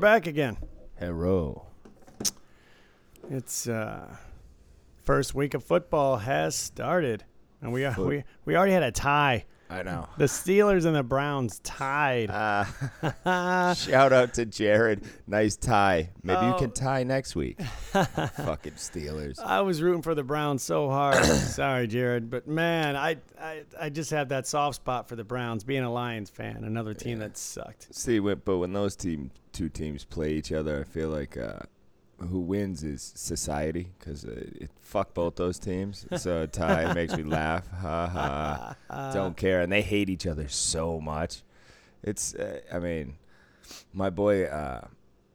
back again. Hello. It's uh, first week of football has started, and we Foot- we we already had a tie. I know. The Steelers and the Browns tied. Uh, shout out to Jared. Nice tie. Maybe you Oh. can tie next week. Fucking Steelers. I was rooting for the Browns so hard. Sorry, Jared, but man, I, I I just have that soft spot for the Browns. Being a Lions fan, another team that sucked. See, but when those team two teams play each other, I feel like uh, who wins is society because uh, it, fuck both those teams. So a tie makes me laugh. Ha ha. Don't care, and they hate each other so much. It's, uh, I mean, my boy uh,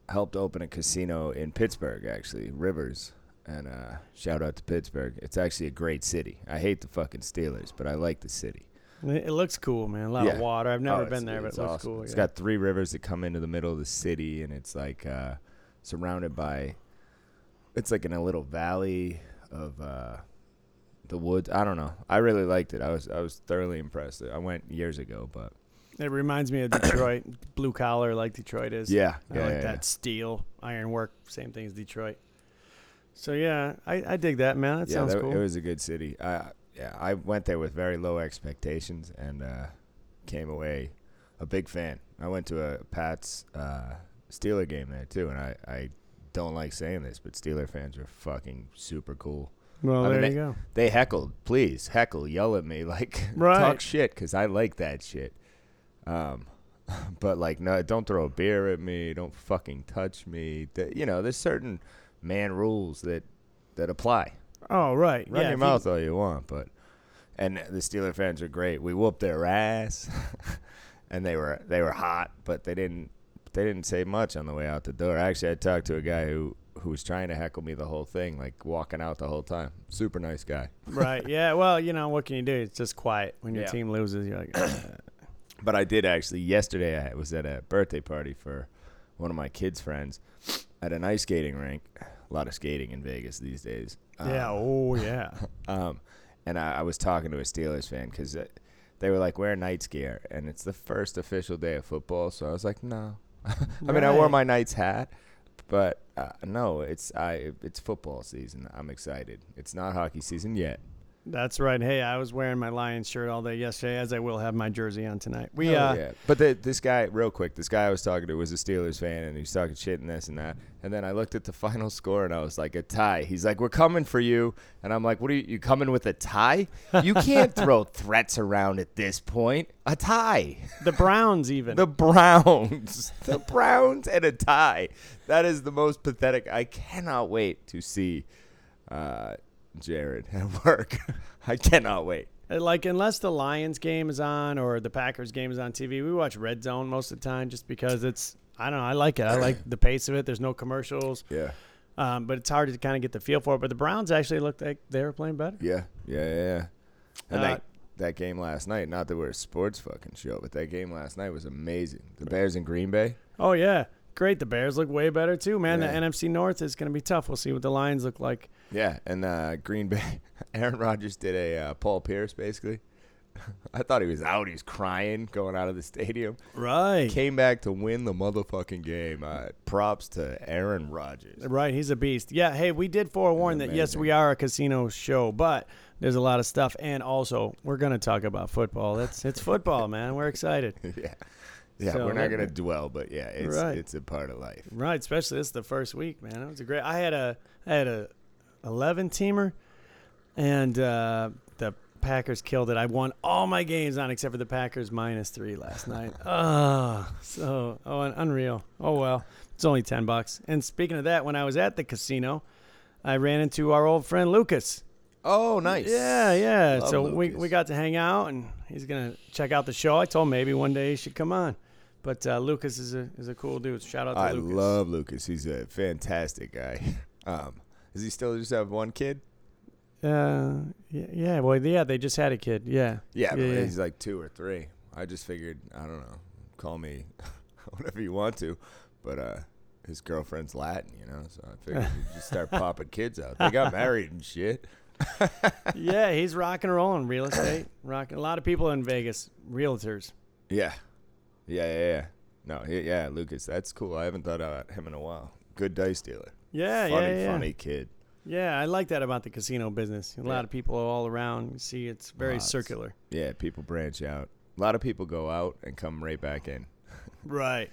helped open a casino in Pittsburgh, actually, Rivers. And uh, shout out to Pittsburgh. It's actually a great city. I hate the fucking Steelers, but I like the city. It, it looks cool, man. A lot Yeah. of water. I've never Oh, been there, but it looks awesome. cool. It's yeah. got three rivers that come into the middle of the city, and it's like uh, surrounded by. It's like in a little valley of uh, the woods. I don't know. I really liked it. I was I was thoroughly impressed. I went years ago, but It reminds me of Detroit, blue collar like Detroit is. yeah, I yeah, like yeah, that steel, ironwork, same thing as Detroit. So yeah, I, I dig that, man. That yeah. sounds that- cool. It was a good city. I yeah, I went there with very low expectations and uh, came away a big fan. I went to a Pats uh, Steeler game there too, and I I don't like saying this, but Steeler fans are fucking super cool. well, I mean, there you go. They heckled. Please heckle, yell at me, like Right. talk shit, because I like that shit. Um, but like, no, don't throw a beer at me. Don't fucking touch me. Th- you know, there's certain man rules that that apply. Oh right, Run yeah. your mouth all you want, but and the Steeler fans are great. We whooped their ass, and they were they were hot, but they didn't they didn't say much on the way out the door. Actually, I talked to a guy who who was trying to heckle me the whole thing, like walking out the whole time. Super nice guy. right. Yeah. Well, you know what can you do? It's just quiet when your Yeah. team loses. You're like, "Uh, But I did actually yesterday. I was at a birthday party for one of my kids' friends at an ice skating rink. A lot of skating in Vegas these days. yeah. Um, Oh yeah. Um, and I, I was talking to a Steelers fan because they were like, "Wear Knights gear," and it's the first official day of football. So I was like, "No." I mean, I wore my Knights hat, but uh, no, it's I it's football season. I'm excited. It's not hockey season yet. That's right. Hey, I was wearing my Lions shirt all day yesterday, as I will have my jersey on tonight. We Hell uh, yeah. But the, this guy, real quick, this guy I was talking to was a Steelers fan, and he was talking shit and this and that. And then I looked at the final score, and I was like, a tie. He's like, we're coming for you. And I'm like, what are you, you coming with a tie? You can't throw threats around at this point. A tie. the Browns even. The Browns. the Browns and a tie. That is the most pathetic. I cannot wait to see uh, Jared at work. I cannot wait. Uh, Like unless the Lions game is on or the Packers game is on TV, we watch Red Zone most of the time just because it's I don't know, I like it. I like the pace of it. There's no commercials. Yeah. Um, but it's hard to kind of get the feel for it. But the Browns actually looked like they were playing better. Yeah, yeah, yeah. yeah. And Uh, that that game last night, not that we're a sports fucking show, but that game last night was amazing. The Bears in Green Bay. Oh yeah. Great. The Bears look way better too, man. Yeah. The NFC North is gonna be tough. We'll see what the Lions look like. Yeah, and uh, Green Bay. Aaron Rodgers did a uh, Paul Pierce basically. I thought he was out. He was crying going out of the stadium. Right. Came back to win the motherfucking game. Uh, props to Aaron Rodgers. Right, he's a beast. Yeah, hey, we did forewarn that yes, we are a casino show, but there's a lot of stuff, and also we're gonna talk about football. It's it's football, man. We're excited. yeah, yeah. So we're not gonna dwell, but yeah, it's Right. it's a part of life. Right, especially this the first week, man. It was a great. I had a I had a eleven teamer, and uh, the Packers killed it. I won all my games on except for the Packers minus three last night. Oh, so oh, un- unreal. Oh well, it's only ten bucks. And speaking of that, when I was at the casino, I ran into our old friend Lucas. Oh, nice. Yeah, yeah. Love so we, we got to hang out, and he's gonna check out the show. I told him maybe one day he should come on. But uh, Lucas is a is a cool dude. Shout out to I Lucas. I love Lucas. He's a fantastic guy. Um, does he still just have one kid? Uh, yeah, yeah. Well, yeah. They just had a kid. Yeah. Yeah, but yeah. he's like two or three. I just figured, I don't know, call me whatever you want to, but uh, his girlfriend's Latin, you know, so I figured you just start popping kids out. They got married and shit. yeah, he's rocking and rolling real estate. Rocking. A lot of people in Vegas, realtors. Yeah, yeah, yeah, yeah. No, he- yeah, Lucas, that's cool. I haven't thought about him in a while. Good dice dealer. Yeah, funny, yeah, yeah. funny kid. Yeah, I like that about the casino business. A lot of people all around. You see, it's very Lots. circular. Yeah, people branch out. A lot of people go out and come right back in. Right.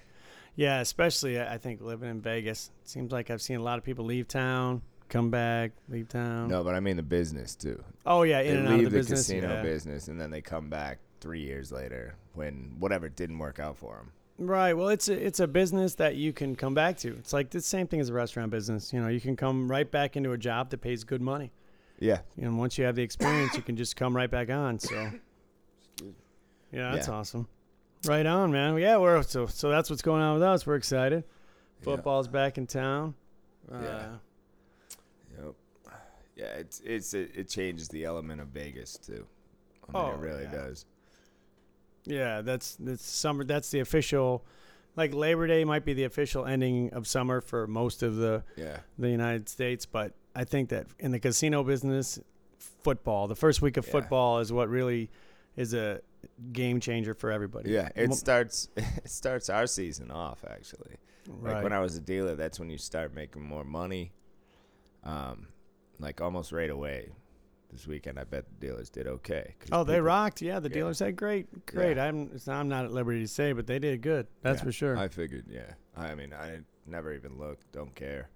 Yeah, especially I think living in Vegas. It seems like I've seen a lot of people leave town, come back, leave town. No, but I mean the business too. Oh yeah, in they and out leave of the, the, business. casino yeah. business and then they come back three years later when whatever didn't work out for him. Right. Well, it's a, it's a business that you can come back to. It's like the same thing as a restaurant business. You know, you can come right back into a job that pays good money. Yeah, You know, once you have the experience, you can just come right back on. So, yeah, that's Yeah. awesome. Right on, man. Yeah, we're so so that's what's going on with us. We're excited. Football's back in town. Uh, Yeah. Yep. Yeah, it's it's it, it changes the element of Vegas too. I mean, Oh, it really yeah. does. Yeah, that's that's summer. That's the official. Like Labor Day might be the official ending of summer for most of the Yeah. the United States, but I think that in the casino business, football, the first week of Yeah. football is what really is a game changer for everybody. Yeah, it starts it starts our season off actually. Like when I was a dealer, that's when you start making more money. Um, like almost right away. This weekend, I bet the dealers did okay. oh, they people- rocked. Yeah, the Yeah. dealers had great, great. Yeah. I'm I'm not at liberty to say, but they did good. That's Yeah, for sure. I figured, yeah. I mean, I never even looked. Don't care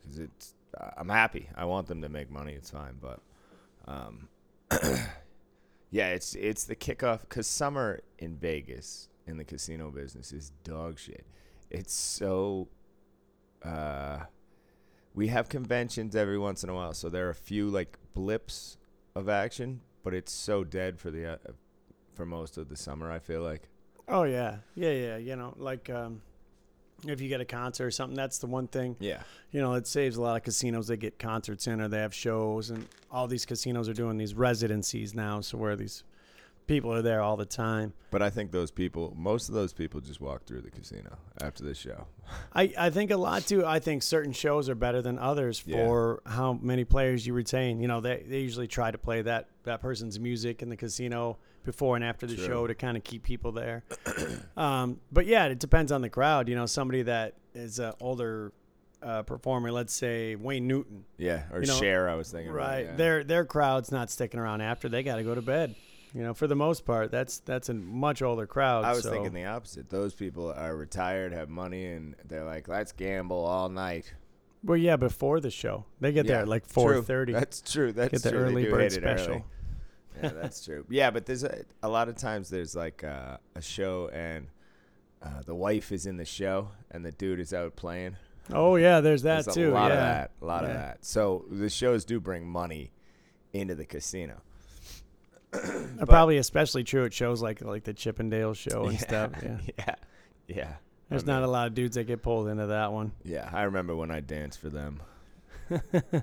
because it's. I'm happy. I want them to make money. It's fine, but, um, yeah, it's it's the kickoff because summer in Vegas in the casino business is dog shit. It's so. Uh, we have conventions every once in a while, so there are a few like blips of action, but it's so dead for the uh, for most of the summer. I feel like. oh yeah, yeah, yeah. You know, like um, if you get a concert or something, that's the one thing. Yeah. you know, it saves a lot of casinos. They get concerts in or they have shows, and all these casinos are doing these residencies now, so where these people are there all the time. But I think those people, most of those people just walk through the casino after the show. I, I think a lot too. I think certain shows are better than others Yeah. for how many players you retain. You know, they, they usually try to play that, that person's music in the casino before and after the True. show to kind of keep people there. um, but yeah, it depends on the crowd. You know, somebody that is an older uh, performer, let's say Wayne Newton, Yeah, or You know, Cher. I was thinking. right? About, yeah. Their their crowd's not sticking around after. They got to go to bed. You know, for the most part, that's that's a much older crowd. I was so- thinking the opposite. Those people are retired, have money, and they're like, "Let's gamble all night." well, yeah, before the show, they get there Yeah, at like four thirty. That's true. That's Get the true. Early bird it early. special. Yeah, that's true. Yeah, but there's a, a lot of times there's like uh, a show and uh, the wife is in the show and the dude is out playing. Oh yeah, there's that There's too. A lot yeah. of that. A lot of that. So the shows do bring money into the casino. Uh, Probably especially true at shows like like the Chippendale show and stuff. Yeah. yeah. Yeah. There's I not a lot of dudes that get pulled into that one. Yeah, I remember when I danced for them.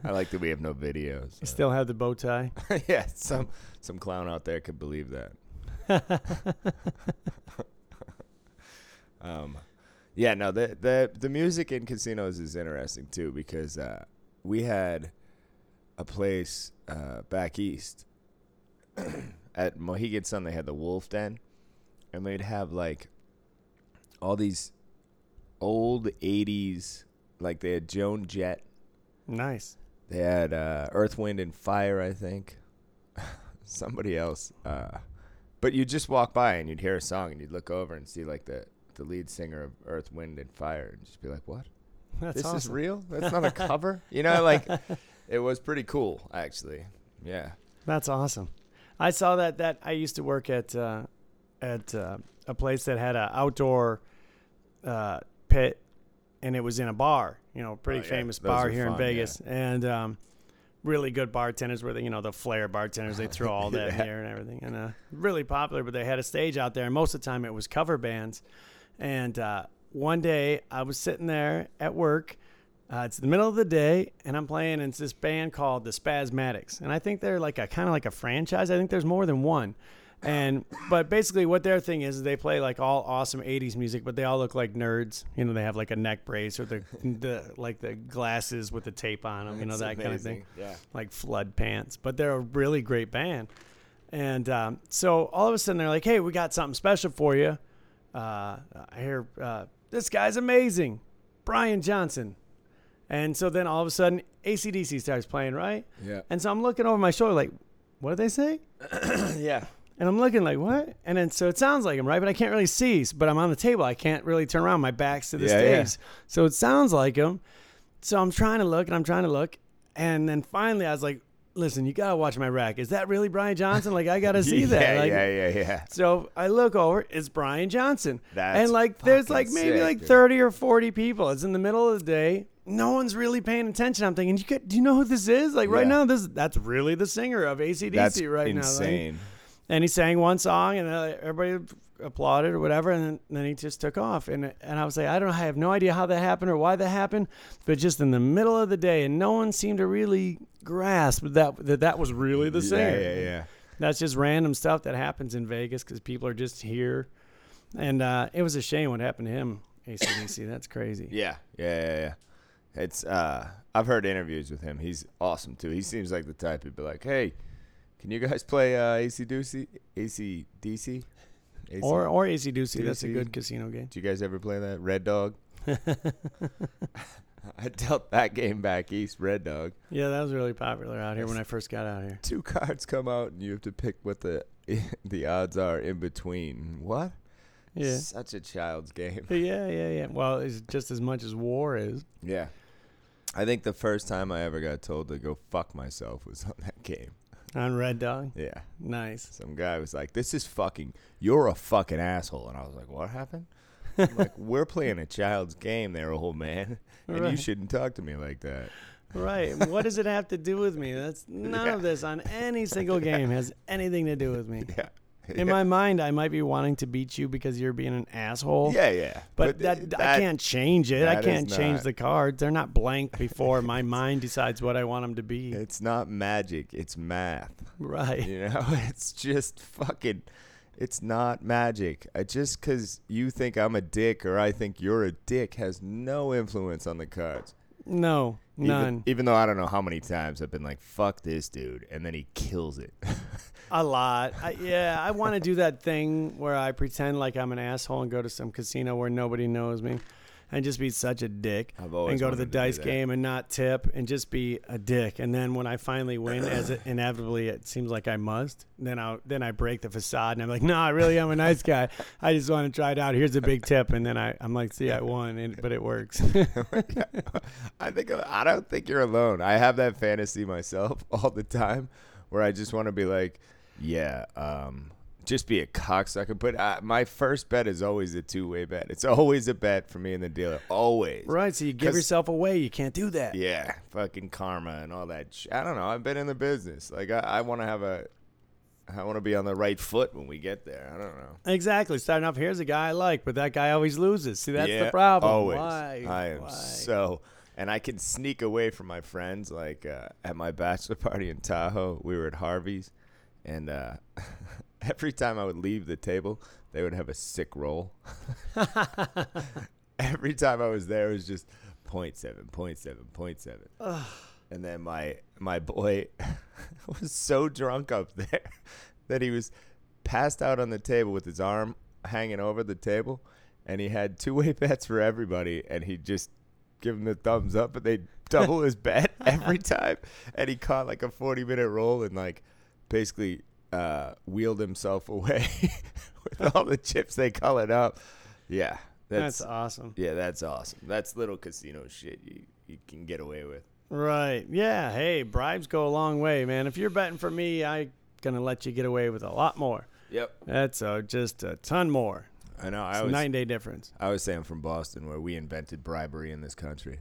I like that we have no videos. You still have the bow tie. yeah, some some clown out there could believe that. um, yeah, no, the the the music in casinos is interesting too because uh, we had a place uh, back east at Mohegan Sun. They had the Wolf Den, and they'd have like all these old '80s, like they had Joan Jett. Nice. They had uh, Earth, Wind, and Fire, I think. Somebody else. Uh, but you'd just walk by and you'd hear a song and you'd look over and see like the, the lead singer of Earth, Wind, and Fire and just be like, what? That's this awesome. is real? That's not a cover? You know, like it was pretty cool, actually. Yeah. That's awesome. I saw that that I used to work at uh, at uh, a place that had an outdoor uh, pit, and it was in a bar. You know, pretty Oh, yeah. famous Those bar here in fun, yeah. Vegas, and um, really good bartenders. Where the you know the flair bartenders, they throw all that Yeah. here and everything, and uh, really popular. But they had a stage out there, and most of the time it was cover bands. And uh, one day I was sitting there at work. Uh, it's the middle of the day, and I'm playing. And it's this band called the Spazmatics, and I think they're like a kind of like a franchise. I think there's more than one. And but basically, what their thing is, is they play like all awesome '80s music, but they all look like nerds. You know, they have like a neck brace or the the like the glasses with the tape on them. You know That's that kind of thing. Yeah. like flood pants, but they're a really great band. And um, so all of a sudden they're like, "Hey, we got something special for you. uh, I hear uh, this guy's amazing, Brian Johnson, and so then all of a sudden ACDC starts playing, right? Yeah. And so I'm looking over my shoulder, like, what did they say? yeah. And I'm looking like, what? And then so it sounds like him, right? But I can't really see. But I'm on the table. I can't really turn around. My back's to the Yeah, stage. yeah. So it sounds like him. So I'm trying to look and I'm trying to look. And then finally I was like, listen, you got to watch my rack. Is that really Brian Johnson? Like, I got to see that. Yeah, Like, yeah, yeah, yeah. So I look over, it's Brian Johnson. That's and like there's like maybe sick, like dude. 30 or 40 people. It's in the middle of the day. No one's really paying attention. I'm thinking, you could, do you know who this is? Like right Yeah. now, this that's really the singer of ACDC That's right now. Like, insane. and he sang one song and everybody applauded or whatever and then, then he just took off and and I was like I don't know I have no idea how that happened or why that happened but just in the middle of the day and no one seemed to really grasp that that, that was really the singer Yeah, yeah, yeah. that's just random stuff that happens in Vegas because people are just here and uh, it was a shame what happened to him ACDC that's crazy Yeah, yeah, yeah, yeah. It's uh I've heard interviews with him. He's awesome too. He seems like the type who'd be like, "Hey, can you guys play uh, AC Ducey, AC DC, AC? or or ACDC that's a good casino game Did you guys ever play that Red Dog? I dealt that game back east, Red Dog. yeah that was really popular out here when I first got out here Two cards come out and you have to pick what the the odds are in between. What? yeah Such a child's game. Yeah, yeah, yeah. Well, it's just as much as war is. Yeah. I think the first time I ever got told to go fuck myself was on that game. On Red Dog. Yeah. Nice. Some guy was like, "This is fucking. You're a fucking asshole," and I was like, "What happened?" I'm like, "We're playing a child's game, there, old man, and you shouldn't talk to me like that." Right. What does it have to do with me? That's none of this on any single game has anything to do with me. Yeah. In my mind, I might be wanting to beat you because you're being an asshole. yeah, yeah. But, that, I can't change it. I can't change not- the cards. They're not blank before my mind decides what I want them to be. It's not magic. It's math. Right. You know, it's just fucking. It's not magic. I just because you think I'm a dick or I think you're a dick has no influence on the cards. No, Even- none. Even, though I don't know how many times I've been like, "Fuck this dude," and then he kills it. A lot. I, yeah, I want to do that thing where I pretend like I'm an asshole and go to some casino where nobody knows me and just be such a dick I've always and go to the to dice game and not tip and just be a dick. And then when I finally win, as it inevitably it seems like I must, then I then I break the facade and I'm like, no, I really am a nice guy. I just want to try it out. Here's a big tip, and then I I'm like, see, I won, and, but it works. I think I don't think you're alone. I have that fantasy myself all the time, where I just want to be like, yeah, um, just be a cocksucker. But uh, my first bet is always a two way bet. It's always a bet for me and the dealer. Always. right. So you give yourself away. You can't do that. Yeah, fucking karma and all that. Sh- I don't know. I've been in the business. Like I, I want to have a, I want to be on the right foot when we get there. I don't know. Exactly. Starting off, here's a guy I like, but that guy always loses. See, that's the problem. Always. Why? I am Why? so, and I can sneak away from my friends. Like uh, at my bachelor party in Tahoe, we were at Harvey's, and uh, every time I would leave the table, they would have a sick roll. every time I was there, it was just point seven, point seven, point seven. And then my my boy was so drunk up there that he was passed out on the table with his arm hanging over the table, and he had two way bets for everybody, and he just give him the thumbs up, and they double his bet every time, and he caught like a forty minute roll and like basically uh, wheeled himself away with all the chips they colored up. Yeah, That's, that's, awesome. yeah, that's awesome. That's little casino shit you you can get away with. Right. Yeah. Hey, bribes go a long way, man. If you're betting for me, I'm gonna let you get away with a lot more. Yep. That's uh, just a ton more. I know. I It's a was nine day difference. I was saying from Boston where we invented bribery in this country.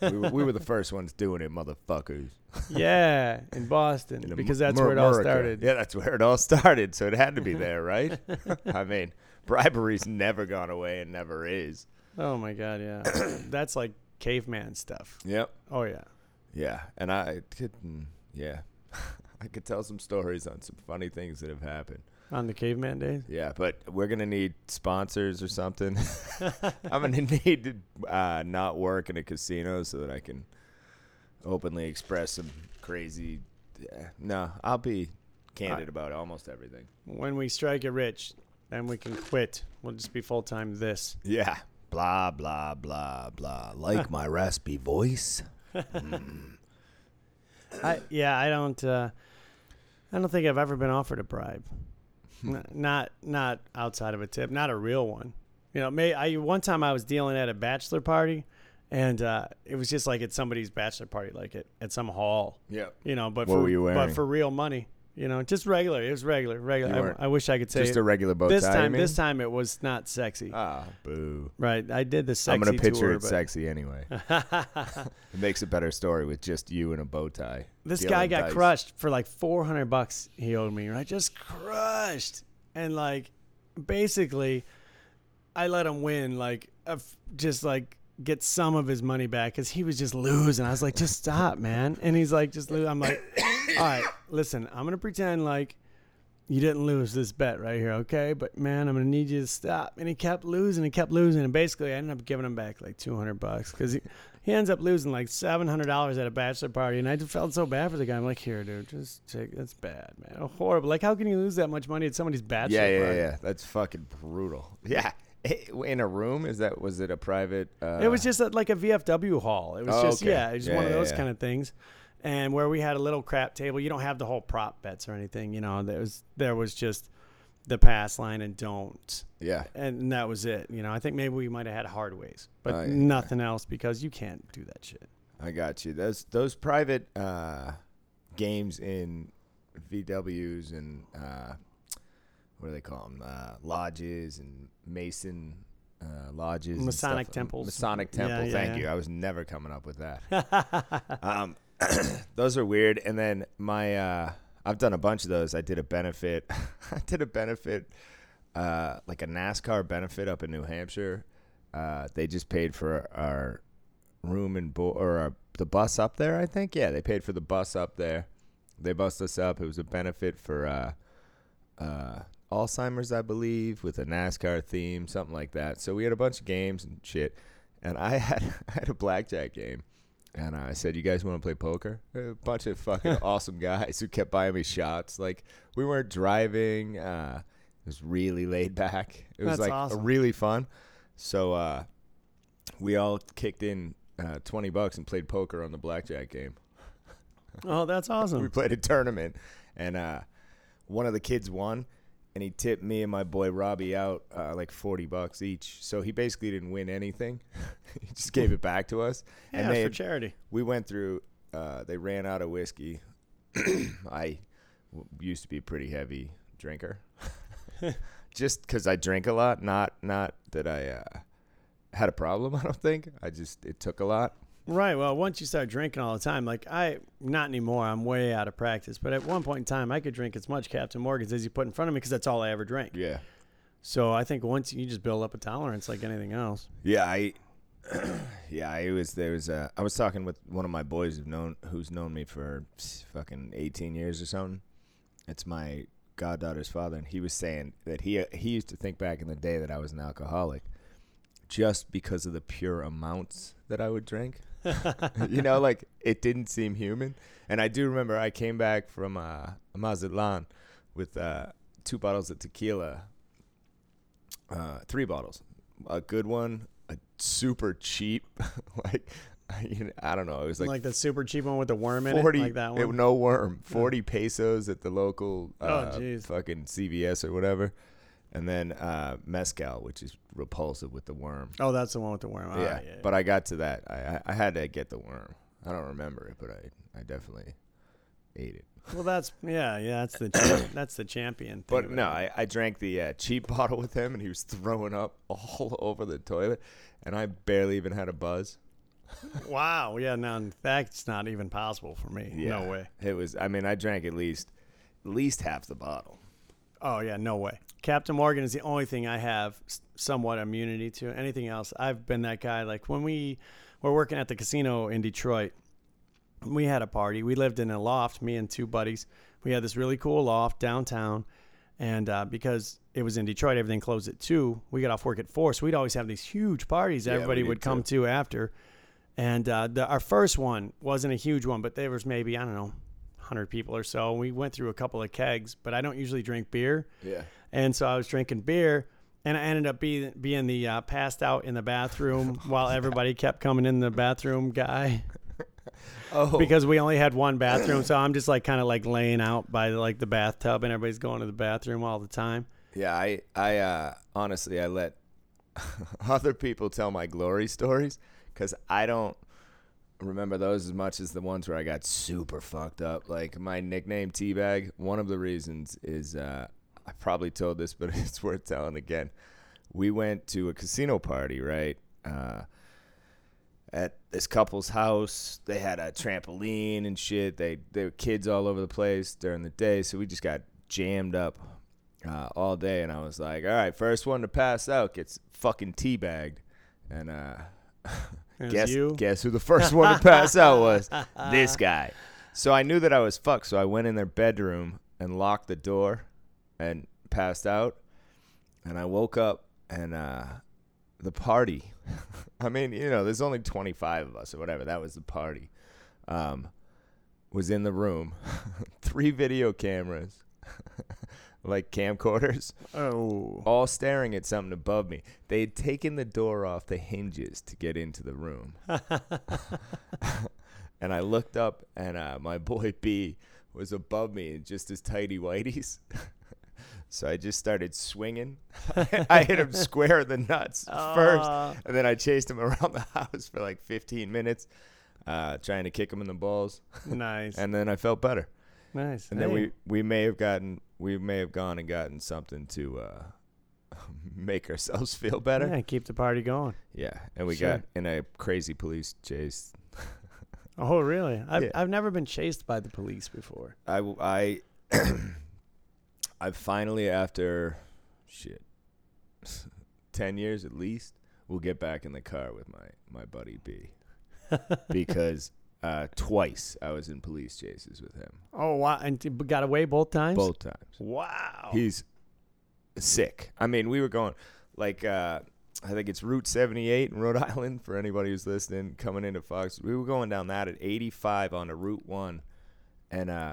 We, were, we were the first ones doing it, motherfuckers. yeah, in Boston, In because that's where it all started. Yeah, that's where it all started. So it had to be there, right? I mean, bribery's never gone away and never is. Oh my god, yeah. that's like caveman stuff. Yep. Oh yeah. Yeah, and I could, yeah, I could tell some stories on some funny things that have happened. On the caveman days. Yeah, but we're gonna need sponsors or something. I'm gonna need to uh, not work in a casino so that I can openly express some crazy. Yeah, no, I'll be candid about almost everything. When we strike it rich, Then we can quit. We'll just be full time this. Yeah. Blah blah blah blah. Like my raspy voice. I yeah, I don't. Uh, I don't think I've ever been offered a bribe. N- not not outside of a tip. Not a real one. You know, may I one time I was dealing at a bachelor party, and uh, it was just like at somebody's bachelor party, like at, at some hall. Yeah. You know, but What for were you but for real money. You know, just regular. It was regular, regular. I, I wish I could say Just it. a regular bow tie. you time. This time it was not sexy. Ah, boo. right. I did the sexy I'm gonna picture tour, it but- sexy anyway. it makes a better story with just you and a bow tie. This guy got dice. crushed for like 400 bucks he owed me, right? Just crushed. And like basically I let him win like just like get some of his money back cuz he was just losing. I was like, "Just stop, man." And he's like, "Just lose." I'm like, "All right, listen, I'm going to pretend like you didn't lose this bet right here, okay? But man, I'm gonna need you to stop. And he kept losing and kept losing, and basically, I ended up giving him back like 200 bucks because he, he ends up losing like 700 dollars at a bachelor party, and I just felt so bad for the guy. I'm like, here, dude, just take. That's bad, man. Horrible. Like, how can you lose that much money at somebody's bachelor Yeah, yeah, party? yeah. That's fucking brutal. Yeah. In a room? Is that was it a private? Uh, It was just a, like a VFW hall. It was Oh, just okay. yeah, it was Yeah, one of yeah, those yeah. kind of things. And where we had a little crap table, you don't have the whole prop bets or anything. You know, there was there was just the pass line and don't. yeah. and that was it. You know, I think maybe we might have had hard ways, but Oh, yeah. nothing else because you can't do that shit. I got you. Those those private uh, games in VWs and uh, what do they call them? Uh, lodges and Mason uh, lodges, and Masonic temples. Masonic Yeah, temple. yeah, thank yeah. you. I was never coming up with that. um, those are weird. And then my, uh, I've done a bunch of those. I did a benefit. I did a benefit, uh, like a NASCAR benefit up in New Hampshire. Uh, they just paid for our room and bo- or our, the bus up there. I think. Yeah, they paid for the bus up there. They bussed us up. It was a benefit for uh, uh, Alzheimer's, I believe, with a NASCAR theme, something like that. So we had a bunch of games and shit. And I had I had a blackjack game. And I said, "You guys want to play poker?" A bunch of fucking awesome guys who kept buying me shots. Like we weren't driving. Uh, it was really laid back. It was That's like awesome. really fun. So uh, we all kicked in uh, twenty bucks and played poker on the blackjack game. Oh, that's awesome. We played a tournament, and uh, one of the kids won, and he tipped me and my boy Robbie out uh, like forty bucks each. So he basically didn't win anything. he just gave it back to us. Yeah, and they for charity. we went through. Uh, they ran out of whiskey. I w- used to be a pretty heavy drinker, just because I drink a lot. Not not that I uh, had a problem. I don't think. I just it took a lot. Right. Well, once you start drinking all the time, like I, not anymore. I'm way out of practice. But at one point in time, I could drink as much Captain Morgan's as you put in front of me because that's all I ever drank. Yeah. So I think once you just build up a tolerance like anything else. Yeah, I yeah, I was there was uh, I was talking with one of my boys who've known who's known me for fucking 18 years or something. It's my goddaughter's father and he was saying that he he used to think back in the day that I was an alcoholic just because of the pure amounts that I would drink. you know, like it didn't seem human. And I do remember I came back from uh, Mazatlan with uh, two bottles of tequila, uh, three bottles, a good one, a super cheap, like you know, I don't know, it was Like, like, the super cheap one with the worm in forty, it, like that it- one. no worm, forty pesos at the local, Oh, uh, jeez. fucking CVS or whatever, and then uh, mezcal, which is repulsive with the worm. oh, that's the one with the worm. All yeah, right, yeah, but I got to that. I, I I had to get the worm. I don't remember it, but I I definitely ate it. well, that's yeah, yeah. That's the cha- that's the champion. Thing But no. I, I drank the uh, cheap bottle with him, and he was throwing up all over the toilet, and I barely even had a buzz. wow, yeah. Now that's not even possible for me. Yeah. No way. It was. I mean, I drank at least at least half the bottle. Oh yeah, no way. Captain Morgan is the only thing I have somewhat immunity to. Anything else, I've been that guy. Like when we were working at the casino in Detroit, we had a party. We lived in a loft, me and two buddies. We had this really cool loft downtown, and uh, because it was in Detroit, everything closed at two. We got off work at four, so we'd always have these huge parties. Yeah, Everybody would come to after. And uh, the, our first one wasn't a huge one, but there was maybe I don't know, hundred people or so. We went through a couple of kegs, but I don't usually drink beer, Yeah. and so I was drinking beer. And I ended up being being the uh, passed out in the bathroom while everybody kept coming in the bathroom guy Oh. because we only had one bathroom. So I'm just like kind of like laying out by like the bathtub, and everybody's going to the bathroom all the time. Yeah, I, I, uh, honestly, I let other people tell my glory stories because I don't remember those as much as the ones where I got super fucked up. Like my nickname Teabag. One of the reasons is uh, I probably told this, but it's worth telling again. We went to a casino party, right? Uh, at this couple's house. They had a trampoline and shit. They they were kids all over the place during the day, so we just got jammed up uh, all day. And I was like, all right, first one to pass out gets fucking teabagged. And uh, guess you? guess who the first one to pass out was? this guy. So I knew that I was fucked. So I went in their bedroom and locked the door and passed out. And I woke up and uh, the party. I mean, you know, there's only 25 of us or whatever. That was the party. Um, was in the room. Three video cameras, like camcorders, Oh, all staring at something above me. They had taken the door off the hinges to get into the room. and I looked up, and uh, my boy B was above me in just his tighty whities. so I just started swinging. I hit him square in the nuts first, Ah. and then I chased him around the house for like 15 minutes, uh, trying to kick him in the balls. nice, And then I felt better. Nice. And then we we may have gotten we may have gone and gotten something to uh, make ourselves feel better. yeah, keep the party going. Yeah, and we Sure. got in a crazy police chase. Oh, really? I've Yeah. I've never been chased by the police before. I I I finally after shit ten years at least we'll get back in the car with my my buddy B because uh, twice I was in police chases with him Oh, wow! And t- got away both times. both times. Wow. He's sick. I mean, we were going like uh, I think it's Route 78 in Rhode Island for anybody who's listening coming into Fox. We were going down that at 85 onto Route 1 and uh,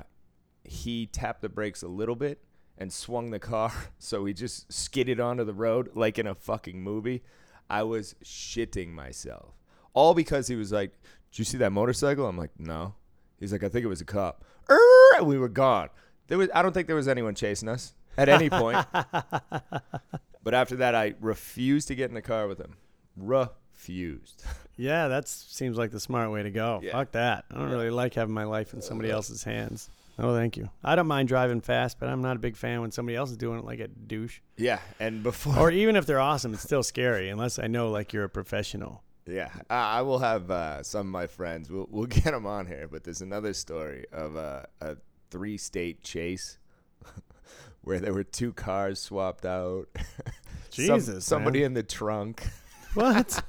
he tapped the brakes a little bit and swung the car so he just skidded onto the road like in a fucking movie. I was shitting myself. All because he was like, "Did you see that motorcycle?" I'm like, "No." He's like, "I think it was a cop." Er, we were gone. There was I don't think there was anyone chasing us at any point. but after that I refused to get in the car with him. Refused. yeah, that seems like the smart way to go. Yeah. Fuck that. I don't really like having my life in somebody else's hands. Oh, thank you. I don't mind driving fast, but I'm not a big fan when somebody else is doing it like a douche. Yeah, and before Or even if they're awesome, it's still scary unless I know like you're a professional. Yeah, I I will have uh, some of my friends. We'll we'll get them on here. But there's another story of uh, a three-state chase where there were two cars swapped out. Some- Jesus, somebody man. in the trunk. What?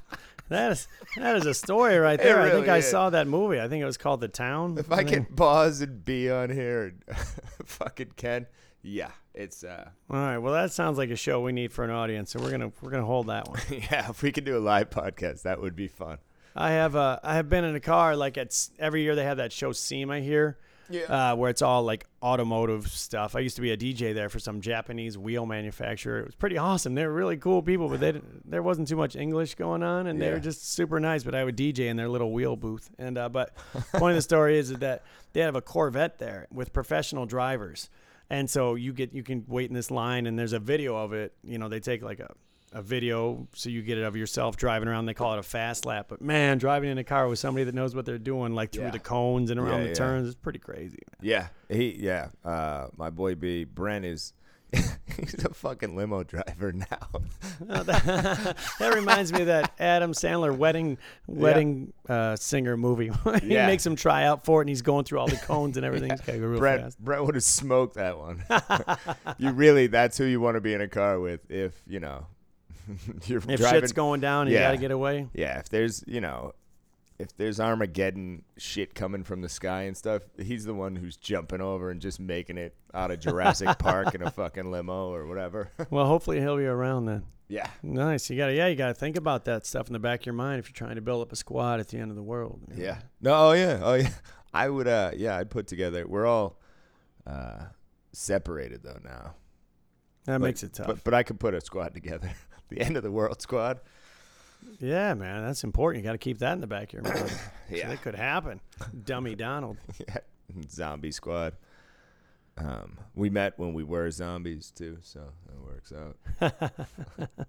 that is that is a story right there. I think really I is. saw that movie. I think it was called The Town. If I think. can pause and be on here, and fucking Ken. Yeah, it's uh, All right. Well, that sounds like a show we need for an audience, so we're gonna we're gonna hold that one. yeah. If we could do a live podcast, that would be fun. I have uh I have been in a car like it's every year they have that show SEMA here, Yeah. uh, where it's all like automotive stuff. I used to be a DJ there for some Japanese wheel manufacturer. It was pretty awesome. They were really cool people, but they didn't, there wasn't too much English going on, and they were just super nice. But I would DJ in their little wheel booth. And uh, but point of the story is that they have a Corvette there with professional drivers, and so you get you can wait in this line, and there's a video of it. You know, they take like a a video so you get it of yourself driving around. They call it a fast lap. But man, driving in a car with somebody that knows what they're doing, like through Yeah. the cones and around Yeah, the yeah. turns, it's pretty crazy. Yeah, he yeah. Uh, my boy B Brent is he's a fucking limo driver now. Oh, that, that reminds me of that Adam Sandler wedding wedding uh, singer movie. he Yeah. makes him try out for it, and he's going through all the cones and everything. He's gotta go real Brent fast. Brent would have smoked that one. you really that's who you want to be in a car with if you know you're If driving. shit's going down, and you Yeah. gotta get away. yeah, if there's you know. If there's Armageddon shit coming from the sky and stuff, he's the one who's jumping over and just making it out of Jurassic Park in a fucking limo or whatever. Well, hopefully he'll be around then. yeah. Nice. You gotta yeah, you gotta think about that stuff in the back of your mind if you're trying to build up a squad at the end of the world. Yeah. No, oh yeah. Oh yeah. I would. Uh, yeah, I'd put together. We're all uh, separated though now. That But- makes it tough. But but I could put a squad together. the end of the world squad. Yeah, man, that's important. You got to keep that in the back of your mind. So Yeah. it could happen. Dummy Donald. yeah. Zombie squad. Um, we met when we were zombies too, so that works out.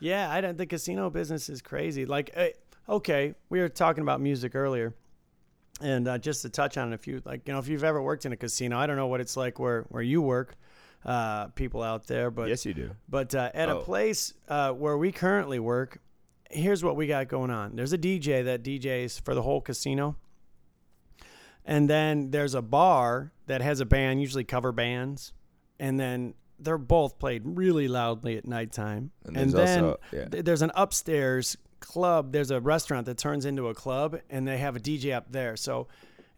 Yeah, I don't. The casino business is crazy. Like, eh, okay, we were talking about music earlier, and uh, just to touch on it, if you like, you know, if you've ever worked in a casino, I don't know what it's like where where you work, uh, people out there, but yes, you do. but uh, at a Oh. place uh, where we currently work, here's what we got going on. There's a DJ that DJs for the whole casino. And then there's a bar that has a band, usually cover bands. And then they're both played really loudly at nighttime. And And, then also- yeah. th- there's an upstairs club. There's a restaurant that turns into a club, and they have a DJ up there. So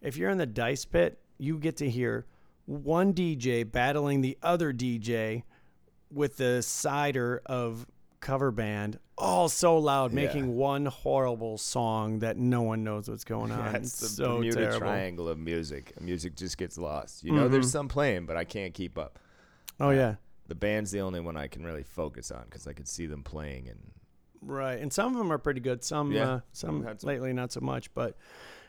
if you're in the dice pit, you get to hear one DJ battling the other DJ with the cider of cover band all so loud Yeah. making one horrible song that no one knows what's going on That's It's the so Bermuda terrible Triangle of music. Music just gets lost. You know, there's Mhm. some playing, but I can't keep up. oh yeah The band's the only one I can really focus on because I can see them playing and Right, and some of them are pretty good. Some, Yeah, uh, some some. lately not so much. But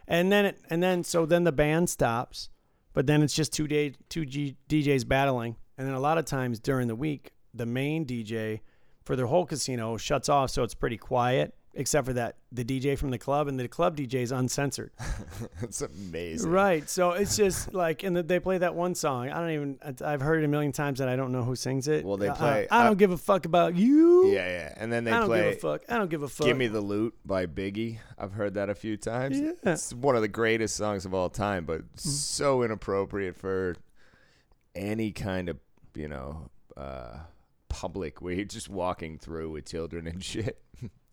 and then it, and then so then the band stops, but then it's just two day two G, DJs battling, and then a lot of times during the week the main DJ for their whole casino shuts off, so it's pretty quiet, except for that the DJ from the club and the club DJ is uncensored. it's amazing. Right, so it's just like and they play that one song. I don't even I've heard it a million times and I don't know who sings it. Well, they play- I, I don't uh, give a fuck about you. Yeah, yeah. And then they I don't play give a fuck. I don't give a fuck. Give Me the Loot by Biggie. I've heard that a few times. Yeah. It's one of the greatest songs of all time, but Mm. so inappropriate for any kind of, you know, uh, public where you're just walking through with children and shit.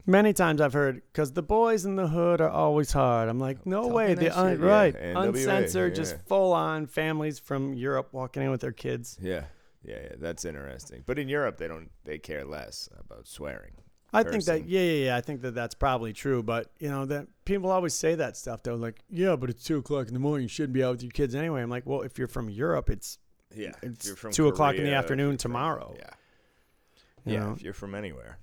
Many times I've heard because the boys in the hood are always hard. I'm like, no way. The un- shit, yeah. right, NWA, uncensored, just full on families from Europe walking in with their kids. Yeah. Yeah, yeah, that's interesting. But in Europe, they don't. They care less about swearing. I think that yeah, yeah, yeah. I think that that's probably true. But you know that people always say that stuff. They're like, yeah, but it's two o'clock in the morning. You shouldn't be out with your kids anyway. I'm like, well, if you're from Europe, it's Yeah, It's you're from two o'clock in the afternoon tomorrow. Yeah, yeah. know. If you're from anywhere,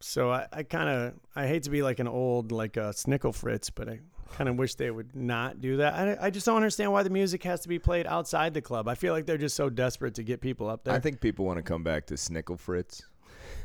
So I, I kind of I hate to be like an old like a Snickle Fritz, but I kind of wish they would not do that. I, I just don't understand why the music has to be played outside the club. I feel like they're just so desperate to get people up there. I think people want to come back to Snickle Fritz.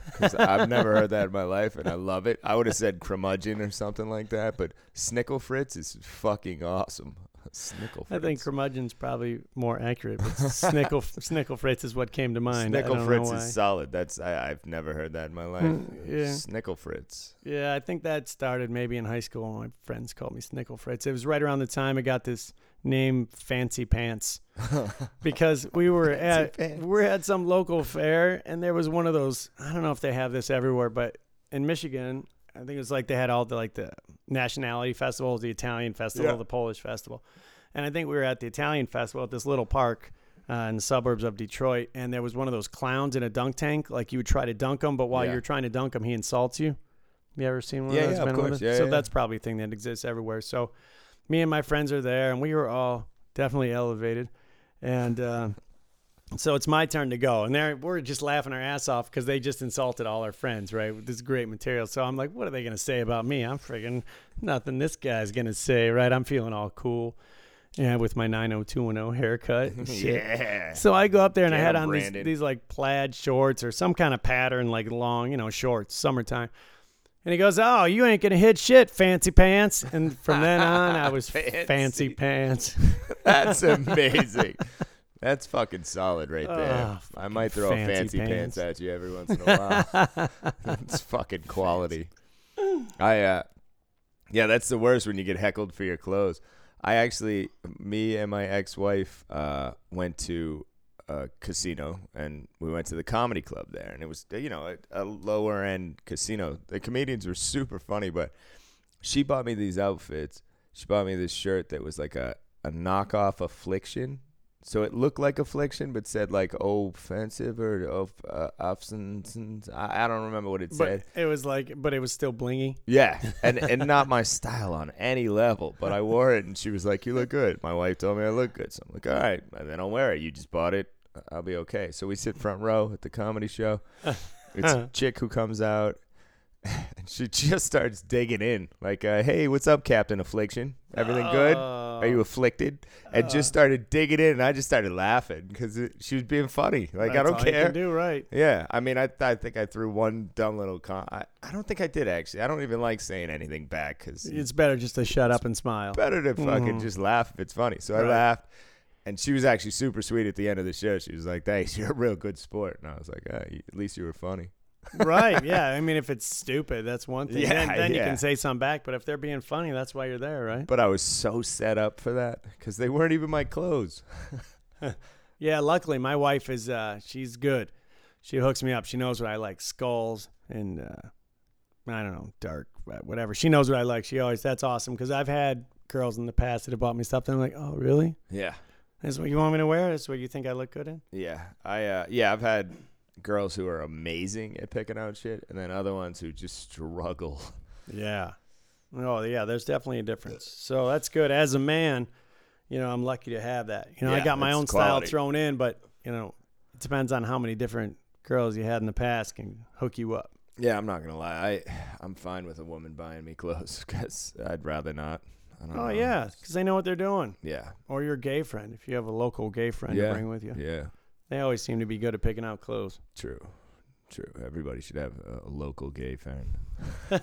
Because I've never heard that in my life, and I love it. I would have said curmudgeon or something like that, but Snickle Fritz is fucking awesome. Snickle Fritz. I think curmudgeon's probably more accurate, but Snickle Snickle Fritz is what came to mind. Snickle Fritz is solid. That's I, I've never heard that in my life. Mm, yeah. Snickle Fritz. Yeah, I think that started maybe in high school. when My friends called me Snickle Fritz. It was right around the time I got this name, Fancy Pants, because we were at we were at some local fair, and there was one of those. I don't know if they have this everywhere, but in Michigan, I think it was like they had all the like the nationality festivals, the Italian festival, Yeah. the Polish festival, and I think we were at the Italian festival at this little park. Uh, in the suburbs of Detroit, and there was one of those clowns in a dunk tank. Like you would try to dunk him, but while Yeah. you're trying to dunk him, he insults you. You ever seen one Yeah, of those? yeah, of Been on one course. Yeah, so yeah. that's probably a thing that exists everywhere. So me and my friends are there, and we were all definitely elevated. And uh, so it's my turn to go, and there we're just laughing our ass off because they just insulted all our friends, right? With this great material. So I'm like, what are they gonna say about me? I'm friggin' nothing. This guy's gonna say, right? I'm feeling all cool, yeah, with my 90210 haircut. yeah. So I go up there and I had on these, these like plaid shorts or some kind of pattern, like long, you know, shorts, summertime. And he goes, "Oh, you ain't gonna hit shit, fancy pants." And from then on, I was Fancy. fancy pants. That's amazing. That's fucking solid right there. Oh, I might throw a fancy fancy pants. pants. at you every once in a while. it's fucking quality. I uh yeah, that's the worst when you get heckled for your clothes. I actually me and my ex-wife uh went to a casino and we went to the comedy club there and it was you know a, a lower end casino. The comedians were super funny, but she bought me these outfits. She bought me this shirt that was like a a knockoff affliction So it looked like affliction, but said like offensive or of uh, offense. I, I don't remember what it said. But it was like, but it was still blingy. Yeah, and and not my style on any level. But I wore it, and she was like, "You look good." My wife told me I look good, so I'm like, "All right." And then I'll wear it. You just bought it. I'll be okay. So we sit front row at the comedy show. It's a chick who comes out, and she just starts digging in, like, uh, "Hey, what's up, Captain Affliction? Everything good? Are you afflicted?" And just started digging in, and I just started laughing because she was being funny. Like, I don't care. can do right. Yeah, I mean, I I think I threw one dumb little con. I, I don't think I did actually. I don't even like saying anything back because it's better just to shut up and smile. better to fucking Mhm. just laugh if it's funny. So I laughed, and she was actually super sweet at the end of the show. She was like, "Thanks, you're a real good sport," and I was like, you- "At least you were funny." Right. Yeah. I mean, if it's stupid, that's one thing. Yeah, then then you can say something back. But if they're being funny, that's why you're there, right? But I was so set up for that because they weren't even my clothes. Yeah. Luckily, my wife is. uh She's good. She hooks me up. She knows what I like: skulls and uh I don't know, dark, uh, whatever. She knows what I like. She always. That's awesome because I've had girls in the past that have bought me stuff. And I'm like, oh, really? Yeah, That's what you want me to wear? That's what you think I look good in? yeah. I uh, yeah, I've had girls who are amazing at picking out shit, and then other ones who just struggle. Yeah. Oh, yeah. There's definitely a difference. So that's good. As a man, you know, I'm lucky to have that. You know, I got my own style thrown in, but you know, it depends on how many different girls you had in the past can hook you up. Yeah, I'm not gonna lie. I I'm fine with a woman buying me clothes because I'd rather not. I don't Oh know. yeah, because they know what they're doing. Yeah. Or your gay friend, if you have a local gay friend Yeah. to bring with you, Yeah. They always seem to be good at picking out clothes. True. True. Everybody should have a, a local gay friend.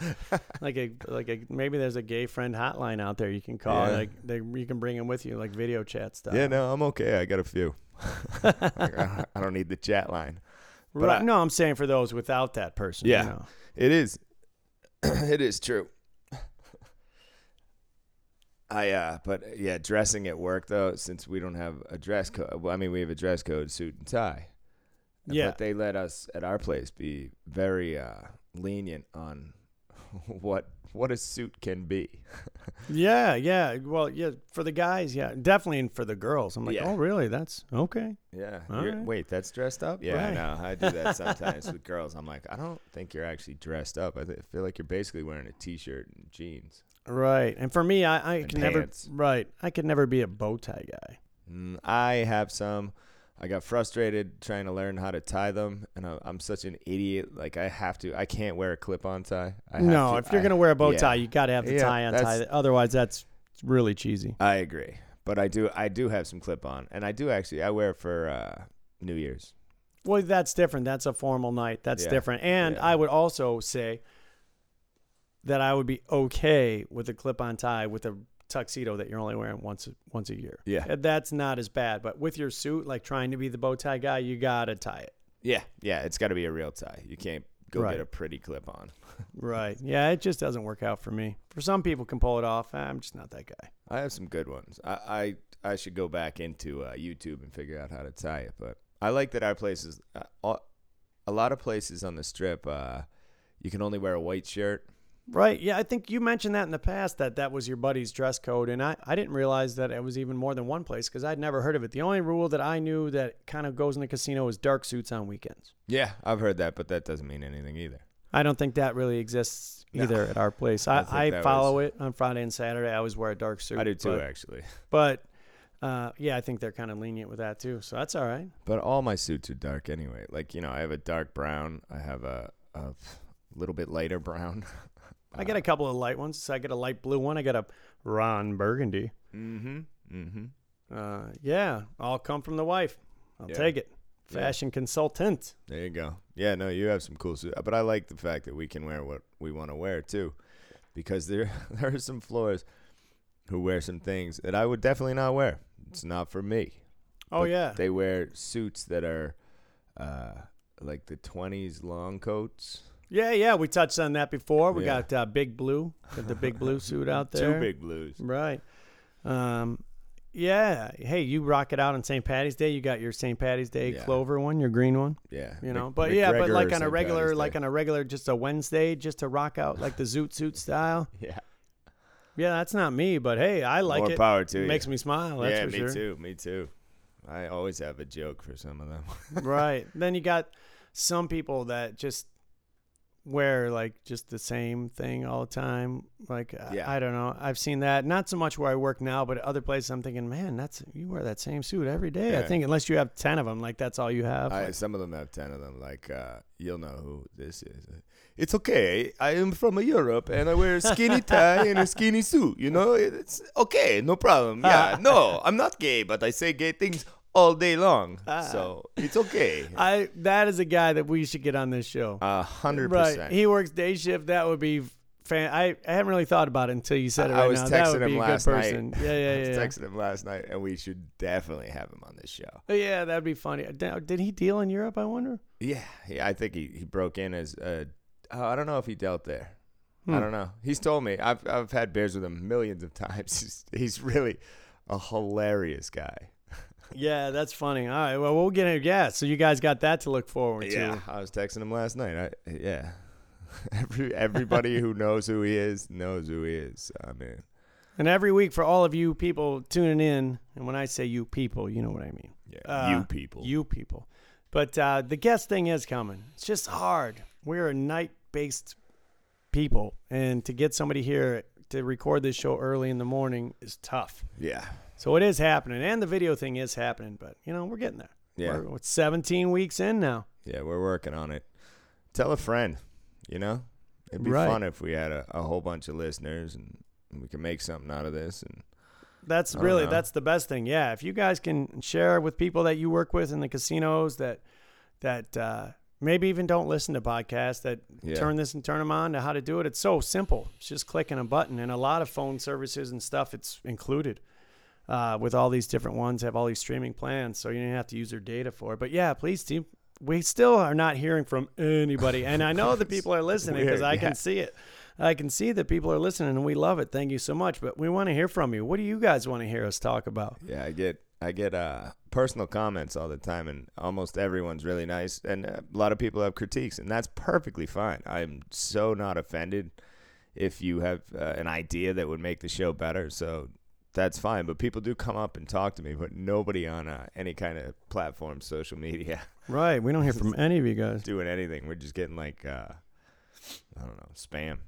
like a like a maybe there's a gay friend hotline out there you can call. Yeah. Like they you can bring them with you, like video chat stuff. Yeah, no, I'm okay. I got a few. I I don't need the chat line. But right. I- no, I'm saying for those without that person. you Yeah. know. It is. it is true. I uh, but uh, yeah, dressing at work though, since we don't have a dress code. Well, I mean, we have a dress code, suit and tie. Yeah. But they let us at our place be very uh, lenient on what what a suit can be. Yeah, yeah. Well, yeah, for the guys, yeah, definitely, and for the girls, I'm like, Yeah. oh, really? That's okay. Yeah. Right. Wait, that's dressed up? Yeah, I Right. know. I do that sometimes with girls. I'm like, I don't think you're actually dressed up. I th- feel like you're basically wearing a t-shirt and jeans. Right. And for me, I, I can never. Right. I could never be a bow tie guy. Mm, I have some. I got frustrated trying to learn how to tie them, and I, I'm such an idiot. Like I have to. I can't wear a clip-on tie. I have No, to- if you're I- gonna wear a bow yeah. tie, you got to have the Yeah, tie on tie. Otherwise, that's really cheesy. I agree, but I do. I do have some clip-on, and I do actually. I wear it for uh, New Year's. Well, that's different. That's a formal night. That's Yeah. different. And Yeah. I would also say that I would be okay with a clip-on tie with a tuxedo that you're only wearing once once a year. Yeah. That's not as bad. But with your suit, like trying to be the bow tie guy, you gotta tie it. Yeah, yeah. It's got to be a real tie. You can't go Right. get a pretty clip-on. Right. Yeah, it just doesn't work out for me. For some people can pull it off. I'm just not that guy. I have some good ones. I I, I should go back into uh, YouTube and figure out how to tie it. But I like that our places, uh, all- a lot of places on the strip, uh, you can only wear a white shirt. Right. Yeah, I think you mentioned that in the past that that was your buddy's dress code, and I, I didn't realize that it was even more than one place because I'd never heard of it. The only rule that I knew that kind of goes in the casino is dark suits on weekends. Yeah, I've heard that, but that doesn't mean anything either. I don't think that really exists No. either at our place. I I, I, follow was- it on Friday and Saturday. I always wear a dark suit. I do too, But, actually. but uh, yeah, I think they're kind of lenient with that too. So that's all right. But all my suits are dark anyway. Like you know, I have a dark brown. I have a a little bit lighter brown. I get a couple of light ones. So I get a light blue one. I got a Ron Burgundy. Mm-hmm. Mm-hmm. Uh, yeah, all come from the wife. I'll Yeah. take it. Yeah. Fashion consultant. There you go. Yeah, no, you have some cool suits, but I like the fact that we can wear what we want to wear too, because there there are some floors who wear some things that I would definitely not wear. It's not for me. Oh But yeah. They wear suits that are uh, like the twenties long coats. Yeah, yeah, we touched on that before. We Yeah. got uh, Big Blue, got the Big Blue suit out there. Two big blues. Right. Um, yeah. Hey, you rock it out on St. Patty's Day. You got your St. Patty's Day Yeah. clover one, your green one. Yeah. You know, Mc- but yeah, but McGregor like on a St. regular, Patty's like Day. on a regular, just a Wednesday, just to rock out like the zoot suit style. yeah. Yeah, that's not me, but hey, I like More it. power to you. Makes me smile. That's yeah, for me sure. too. Me too. I always have a joke for some of them. right. Then you got some people that just wear like just the same thing all the time. Like I- Yeah. I don't know. I've seen that. Not so much where I work now, but other places I'm thinking, man, that's you wear that same suit every day. I think unless you have ten of them, like that's all you have. I, Like, some of them have ten of them. Like uh, you'll know who this is. It's okay. I am from Europe and I wear a skinny tie and a skinny suit. You know, it's okay, no problem. Yeah, no, I'm not gay, but I say gay things all day long, so it's okay. I that is a guy that we should get on this show. A hundred percent. He works day shift. That would be. Fan- I, I haven't really thought about it until you said it I right was now. That texting would him be a last good night. person. Yeah, yeah, I yeah. was yeah. texting him last night, and we should definitely have him on this show. Yeah, that'd be funny. Did did he deal in Europe? I wonder. Yeah, yeah I think he, he broke in as uh, oh, I don't know if he dealt there. I Hmm. don't know. He's told me. I've I've had beers with him millions of times. He's, he's really a hilarious guy. Yeah, that's funny. All right, well, we'll get it. Yeah, so you guys got that to look forward Yeah, to. I was texting him last night. I, yeah, every everybody who knows who he is knows who he is. I mean, And every week for all of you people tuning in, and when I say you people, you know what I mean. yeah, Uh, you people. You people. But uh, the guest thing is coming. It's just hard. We're a night based people, and to get somebody here to record this show early in the morning is tough. yeah, So it is happening, and the video thing is happening, but you know, we're getting there. yeah, We're, it's 17 weeks in now. yeah. We're working on it. Tell a friend. You know, it'd be Right. fun if we had a, a whole bunch of listeners and we can make something out of this. And That's really know. that's the best thing. Yeah, if you guys can share with people that you work with in the casinos that that uh, maybe even don't listen to podcasts that Yeah. turn this and turn them on to how to do it. It's so simple. It's just clicking a button, and a lot of phone services and stuff. It's included uh, with all these different ones. Have all these streaming plans, so you don't have to use their data for it. But yeah, please, team. We still are not hearing from anybody, and I know that people are listening because I yeah. can see it. I can see that people are listening, and we love it. Thank you so much. But we want to hear from you. What do you guys want to hear us talk about? Yeah, I get I get uh, personal comments all the time, and almost everyone's really nice. And uh, a lot of people have critiques, and that's perfectly fine. I'm so not offended if you have uh, an idea that would make the show better. So that's fine. But people do come up and talk to me, but nobody on uh, any kind of platform, social media, Right. We don't hear from any of you guys. doing anything. We're just getting like uh, I don't know spam.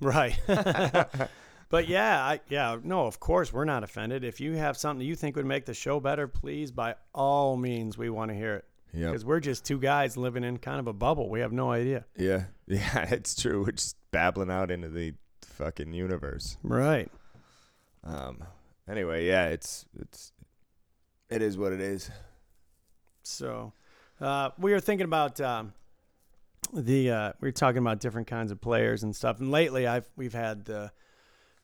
Right. but yeah, I, yeah, no, of course we're not offended. If you have something you think would make the show better, please, by all means, we want to hear it. Yeah, Because we're just two guys living in kind of a bubble. We have no idea. yeah, yeah. It's true. We're just babbling out into the fucking universe. Right. Um. Anyway, yeah, it's it's it is what it is. So uh, we were thinking about um, the uh, we were talking about different kinds of players and stuff. And lately, I've we've had the,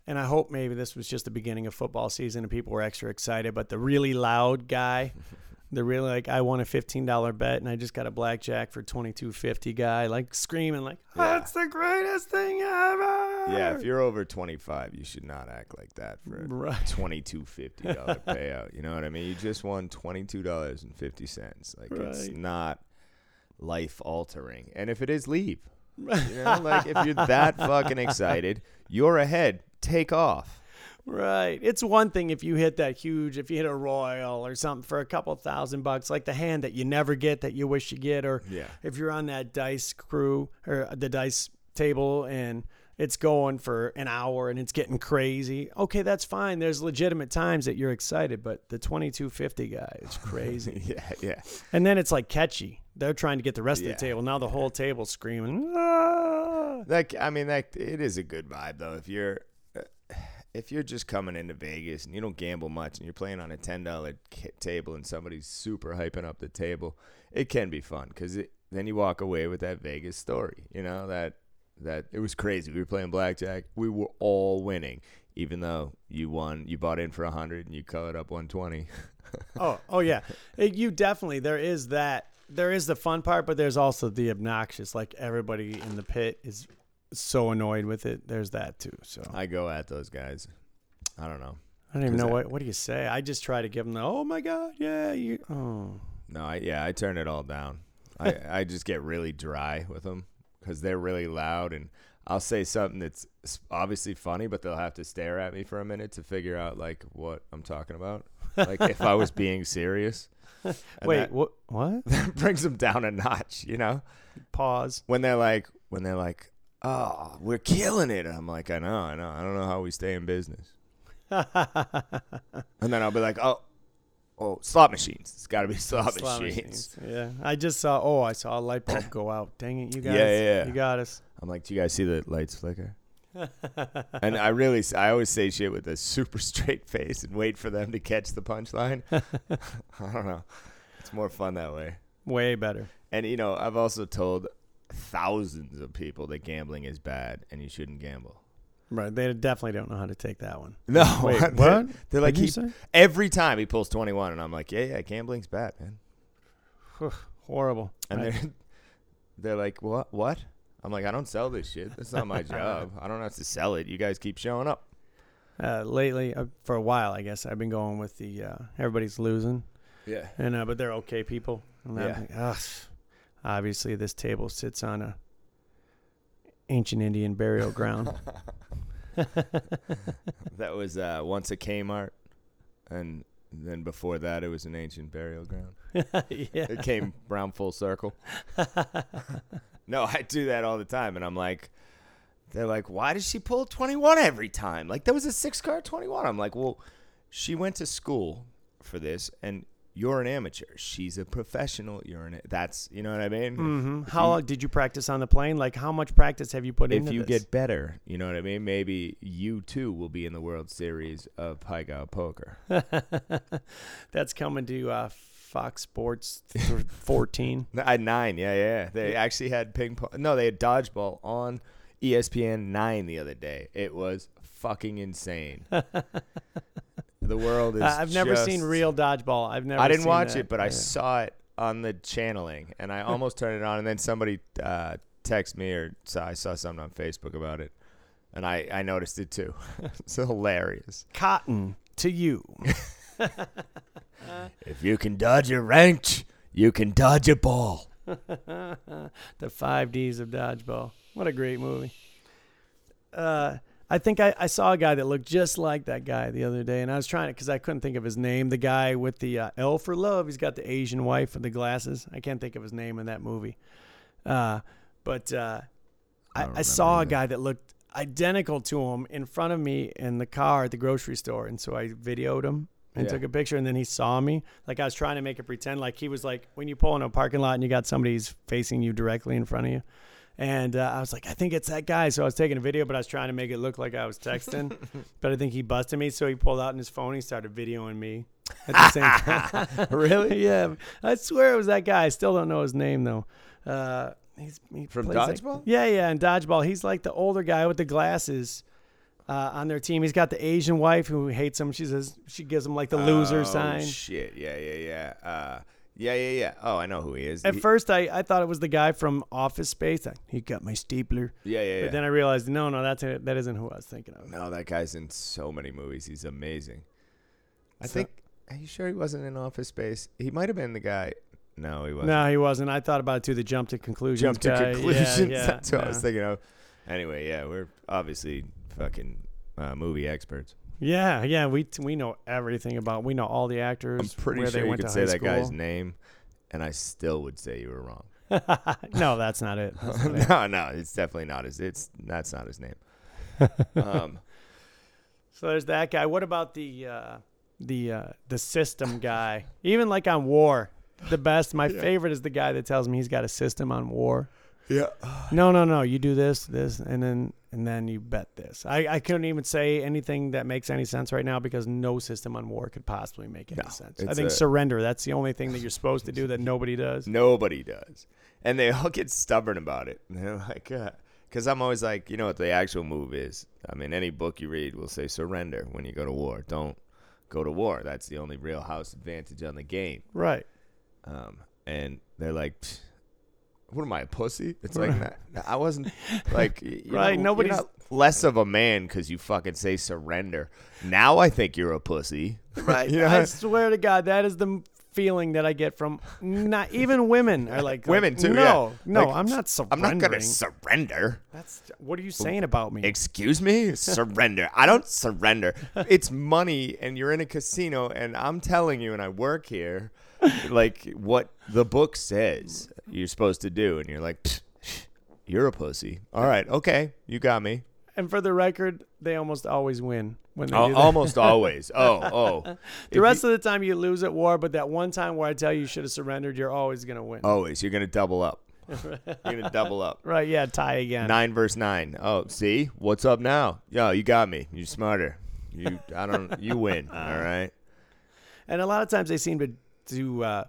and I hope maybe this was just the beginning of football season and people were extra excited. But the really loud guy, the really like I won a fifteen dollar bet and I just got a blackjack for twenty two fifty guy, like screaming like oh, Yeah. that's the greatest thing ever. Yeah, if you're over 25, you should not act like that for a right. $22.50 payout. You know what I mean? You just won $22.50. Like it's not life altering. And if it is, leave. You know, like if you're that fucking excited, you're ahead. Take off. Right. It's one thing if you hit that huge, if you hit a royal or something for a couple thousand bucks, like the hand that you never get that you wish you get, or Yeah. if you're on that dice crew or the dice table and it's going for an hour and it's getting crazy. Okay, that's fine. There's legitimate times that you're excited, but the 2250 guy is crazy. yeah, yeah. and then it's like catchy. They're trying to get the rest Yeah. of the table. Now the whole table's screaming. "Ah!" That I mean, that it is a good vibe though. If you're if you're just coming into Vegas and you don't gamble much and you're playing on a ten dollar table and somebody's super hyping up the table, it can be fun because then you walk away with that Vegas story. You know that that it was crazy. We were playing blackjack. We were all winning, even though you won. You bought in for a hundred and you cut up one twenty. Oh, oh yeah. It- you definitely there is that. There is the fun part, but there's also the obnoxious. Like everybody in the pit is so annoyed with it. There's that too. So I go at those guys. I don't know. I don't even know what. What do you say? I just try to give them the. Oh my god, yeah. You. Oh. No, I, yeah, I turn it all down. I, I just get really dry with them because they're really loud, and I'll say something that's obviously funny, but they'll have to stare at me for a minute to figure out like what I'm talking about. Like if I was being serious. Wait, what? What? that brings them down a notch, you know? Pause. When they're like, when they're like, oh, we're killing it. I'm like, I know, I know. I don't know how we stay in business. And then I'll be like, oh, oh, slot machines. It's got to be slot, Slot machines. machines. Yeah, I just saw. Oh, I saw a light bulb go out. Dang it, you guys. Yeah, yeah, yeah. You got us. I'm like, do you guys see the lights flicker? and I really, I always say shit with a super straight face and wait for them to catch the punchline. I don't know. It's more fun that way. Way better. And you know, I've also told thousands of people that gambling is bad and you shouldn't gamble. Right. They definitely don't know how to take that one. No, Wait, they're, what? They're like What'd he, every time he pulls 21, and I'm like, yeah, yeah, gambling's bad, man. Horrible. And I- they're they're like, what? What? I'm like, I don't sell this shit. That's not my job. I don't have to sell it. You guys keep showing up. uh, lately, uh, for a while, I guess I've been going with the uh, everybody's losing, Yeah. and uh, but they're okay people. And Yeah. like. Obviously, this table sits on a ancient Indian burial ground. That was uh, once a Kmart, and then before that, it was an ancient burial ground. yeah. It came round full circle. no, I do that all the time, and I'm like, they're like, why does she pull 21 every time? Like, that was a six card 21. I'm like, well, she went to school for this, and you're an amateur. She's a professional. You're an. That's you know what I mean. hmm If How you- long did you practice on the plane? Like, how much practice have you put into it? If you this? get better, you know what I mean. Maybe you too will be in the World Series of Pai Gow Poker. That's coming to uh, Fox Sports th- 14. No, At nine, yeah, yeah. They actually had ping pong. No, they had dodgeball on ESPN nine the other day. It was fucking insane. the world is. Uh, I've never seen real dodgeball. I've never. I didn't seen watch that. it, but I Yeah. saw it on the channeling, and I almost turned it on, and then somebody uh, texted me or saw, I saw something on Facebook about it, and I I noticed it too. it's hilarious. cotton to you. If you can dodge a wrench, you can dodge a ball. the five D's of dodgeball. What a great movie. Uh, I think I, I saw a guy that looked just like that guy the other day, and I was trying to because I couldn't think of his name. The guy with the uh, L for Love. He's got the Asian wife with the glasses. I can't think of his name in that movie. Uh, but uh, I I, I saw a guy that looked identical to him in front of me in the car at the grocery store, and so I videoed him and Yeah. took a picture, and then he saw me. Like I was trying to make it pretend like he was like when you pull in a parking lot and you got somebody who's facing you directly in front of you. And uh, I was like, I think it's that guy. So I was taking a video, but I was trying to make it look like I was texting. but I think he busted me, so he pulled out in his phone. He started videoing me at the same time. Really? yeah, I swear it was that guy. I still don't know his name though. Uh, he's he From plays like- Dodgeball? yeah, yeah, in dodgeball, he's like the older guy with the glasses. Uh, on their team, he's got the Asian wife who hates him. She says she gives him like the loser Oh, sign. Shit. Yeah, yeah, yeah. Yeah, yeah, yeah. Oh, I know who he is. At He- first, I, I thought it was the guy from Office Space. I, he got my stapler, yeah, yeah, yeah. but then I realized no, no, that's it. That isn't who I was thinking of. no, that guy's in so many movies. He's amazing. I So- think. Are you sure he wasn't in Office Space? He might have been the guy. No, he wasn't. No, he wasn't. I thought about it too. The jump to conclusions. Jump to guy. Yeah, conclusions. Yeah, That's what I was thinking of. Anyway, yeah, we're obviously fucking uh, movie experts. Yeah, yeah. We we know everything about. We know all the actors. I'm pretty sure you could say that guy's name, and I still would say you were wrong. no, that's not it. That's not it. no, no, it's definitely not his. It's that's not his name. um, So there's that guy. What about the uh, the uh, the system guy? Even like on war, the best. My favorite is the guy that tells me he's got a system on war. yeah. No, no, no. You do this, this, and then and then you bet this. I, I couldn't even say anything that makes any sense right now because no system on war could possibly make any No, sense. I think a- surrender. That's the only thing that you're supposed to do that nobody does. Nobody does. And they all get stubborn about it. And they're like, because I'm always like, you know what the actual move is? I mean, any book you read will say surrender when you go to war. Don't go to war. That's the only real house advantage on the game. Right. Um, and they're like, "Psh, what am I, a pussy? It's like, nah, I wasn't like, you Right, know, nobody's- not less of a man because you fucking say surrender. Now I think you're a pussy. Right. You know? I swear to God, that is the feeling that I get from not even women are like Women, like, too, No, yeah. no, Like, I'm not surrendering. I'm not gonna surrender. That's what are you saying about me? Excuse me? surrender. I don't surrender. It's money and you're in a casino and I'm telling you and I work here like what the book says you're supposed to do and you're like you're a pussy. All right, okay. You got me. and for the record, they almost always win when they Al- do that. almost always. Oh, oh. The rest of the time you lose at war, but that one time where I tell you you should have surrendered, you're always gonna win. always. You're going to double up. You're going to double up. Right? Yeah, tie again. Nine verse nine. Oh, see, what's up now? Yo, you got me. You're smarter. You, I don't. You win. All right. And a lot of times they seem to to uh,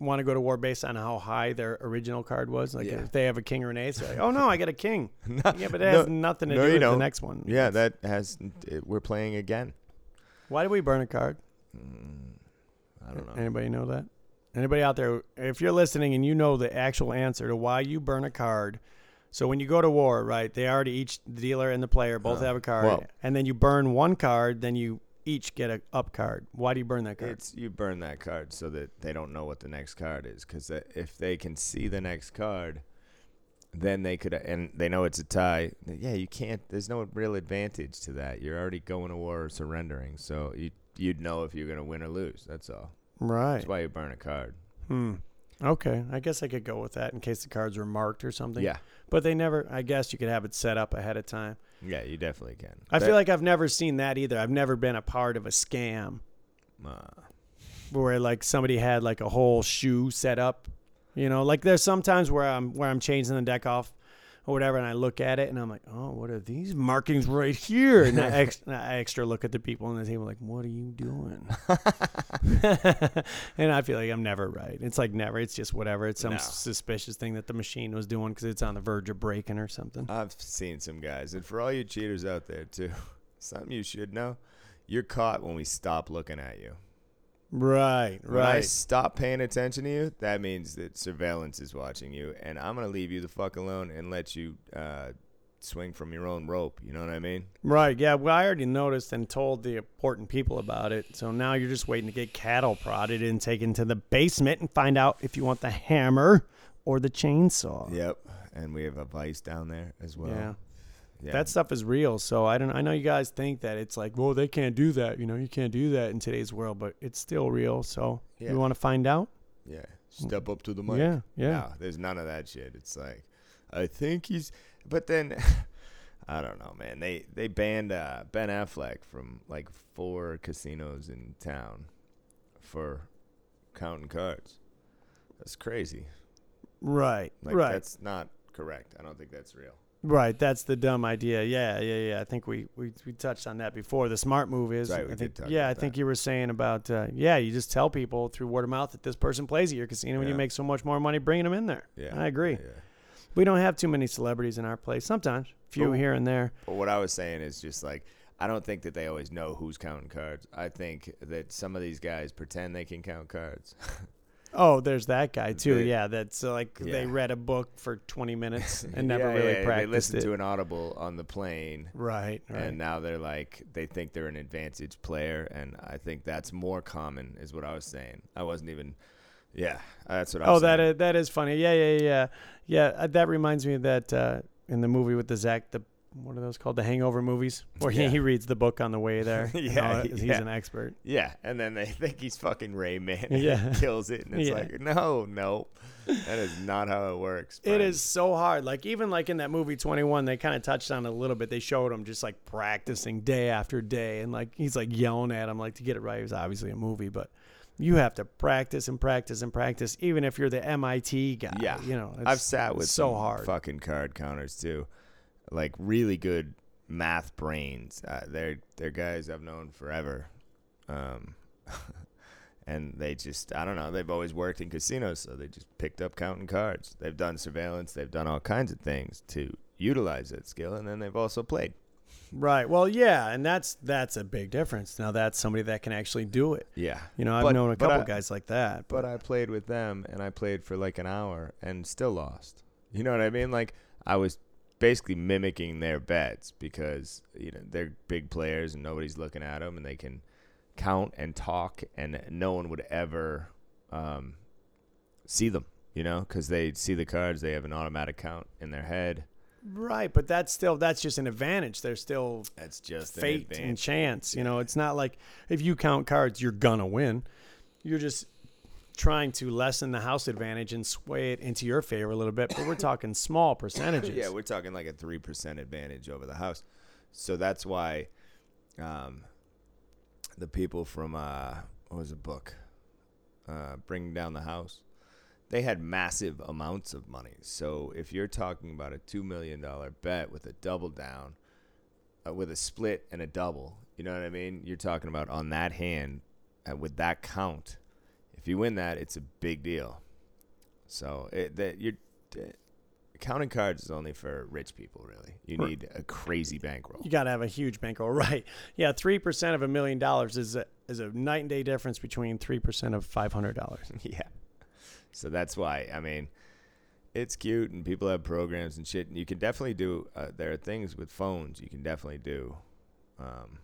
want to go to war based on how high their original card was. Like Yeah. if they have a king or an ace, like, oh no, I got a king. yeah, but no- has nothing to no, do with the don't. next one. Yeah, that has. It, we're playing again. Why do we burn a card? I don't know. Anybody know that? Anybody out there? If you're listening and you know the actual answer to why you burn a card. So when you go to war, right? They already each the dealer and the player both Uh, have a card, well- and then you burn one card, then you each get a up card. Why do you burn that card? It's you burn that card so that they don't know what the next card is. Because if they can see the next card, then they could, and they know it's a tie. Yeah, you can't. There's no real advantage to that. You're already going to war or surrendering, so you you'd know if you're gonna win or lose. That's all. right. That's why you burn a card. Hmm. Okay, I guess I could go with that in case the cards were marked or something. Yeah, But they never. I guess you could have it set up ahead of time. Yeah, you definitely can. I That- feel like I've never seen that either. I've never been a part of a scam uh, where like somebody had like a whole shoe set up. You know, like there's sometimes where I'm where I'm changing the deck off or whatever, and I look at it and I'm like, oh, what are these markings right here? And I, ex- and I extra look at the people on the table like, what are you doing? and I feel like I'm never right. It's like never. It's just whatever. It's some No. suspicious thing that the machine was doing because it's on the verge of breaking or something. I've seen some guys, and for all you cheaters out there too, something you should know: you're caught when we stop looking at you. Right, right. When I stop paying attention to you, that means that surveillance is watching you, and I'm gonna leave you the fuck alone and let you uh, swing from your own rope. You know what I mean? Right. Yeah. Well, I already noticed and told the important people about it. So now you're just waiting to get cattle prodded and taken to the basement and find out if you want the hammer or the chainsaw. Yep. And we have a vice down there as well. Yeah. Yeah. That stuff is real. So I don't. I know you guys think that it's like, well, they can't do that. You know, you can't do that in today's world, but it's still real. So Yeah. you want to find out? yeah. Step up to the mic. Yeah. Yeah. No, there's none of that shit. It's like, I think he's, but then, I don't know, man. They they banned uh, Ben Affleck from like four casinos in town for counting cards. That's crazy. Right. Like right. that's not correct. I don't think that's real. Right, that's the dumb idea. Yeah, yeah, yeah. I think we, we, we touched on that before. The smart move is, Right, we I think, yeah, I think that. you were saying about, uh, yeah, you just tell people through word of mouth that this person plays at your casino, and you make so much more money bringing them in there. Yeah, I agree. Yeah. We don't have too many celebrities in our place. Sometimes, few Oh. here and there. But what I was saying is just like I don't think that they always know who's counting cards. I think that some of these guys pretend they can count cards. Oh, there's that guy too. They- yeah, that's uh, like they read a book for 20 minutes and never Yeah, really yeah, They listened it. to an audible on the plane. right, right. And now they're like they think they're an advantage player, and I think that's more common, is what I was saying. I wasn't even, yeah, that's what I Oh, was that saying. is, that is funny. Yeah, yeah, yeah, yeah. Uh, that reminds me of that uh, in the movie with the Zach. The what are those called? The Hangover movies, where he, Yeah. he reads the book on the way there. Yeah, he's yeah. an expert. Yeah, and then they think he's fucking Rain Man. Yeah. kills it, and it's Yeah. like, no, no, that is not how it works. It friend. is so hard. Like even like in that movie Twenty One, they kind of touched on it a little bit. They showed him just like practicing day after day, and like he's like yelling at him like to get it right. It was obviously a movie, but you have to practice and practice and practice, even if you're the MIT guy. Yeah. you know, I've sat with so hard. fucking card counters too, like really good math brains. Uh, they're they're guys I've known forever, um, and they just I don't know. They've always worked in casinos, so they just picked up counting cards. They've done surveillance. They've done all kinds of things to utilize that skill, and then they've also played. Right. Well, yeah, and that's that's a big difference. Now that's somebody that can actually do it. Yeah, You know, I've But- known a couple I- guys like that. but I played with them, and I played for like an hour, and still lost. You know what I mean? Like I was basically mimicking their bets because you know they're big players and nobody's looking at them, and they can count and talk, and no one would ever um, see them. You know, because they see the cards, they have an automatic count in their head. Right, but that's still that's just an advantage. There's still That's just fate and chance. You know, it's not like if you count cards, you're gonna win. You're just trying to lessen the house advantage and sway it into your favor a little bit. But we're talking small percentages. Yeah, we're talking like a three percent advantage over the house. So that's why um, the people from uh, what was the book, uh, bringing down the house, they had massive amounts of money. So if you're talking about a two million dollar bet with a double down, uh, with a split and a double, you know what I mean? You're talking about on that hand uh, with that count. If you win that, it's a big deal. So it, that you're counting cards is only for rich people, really. You Right. need a crazy bankroll. You got to have a huge bankroll, right? Yeah, three percent of a million dollars is a is a night and day difference between three percent of five hundred dollars. yeah. So that's why I mean, it's cute and people have programs and shit. And you can definitely do. Uh, there are things with phones you can definitely do. Um,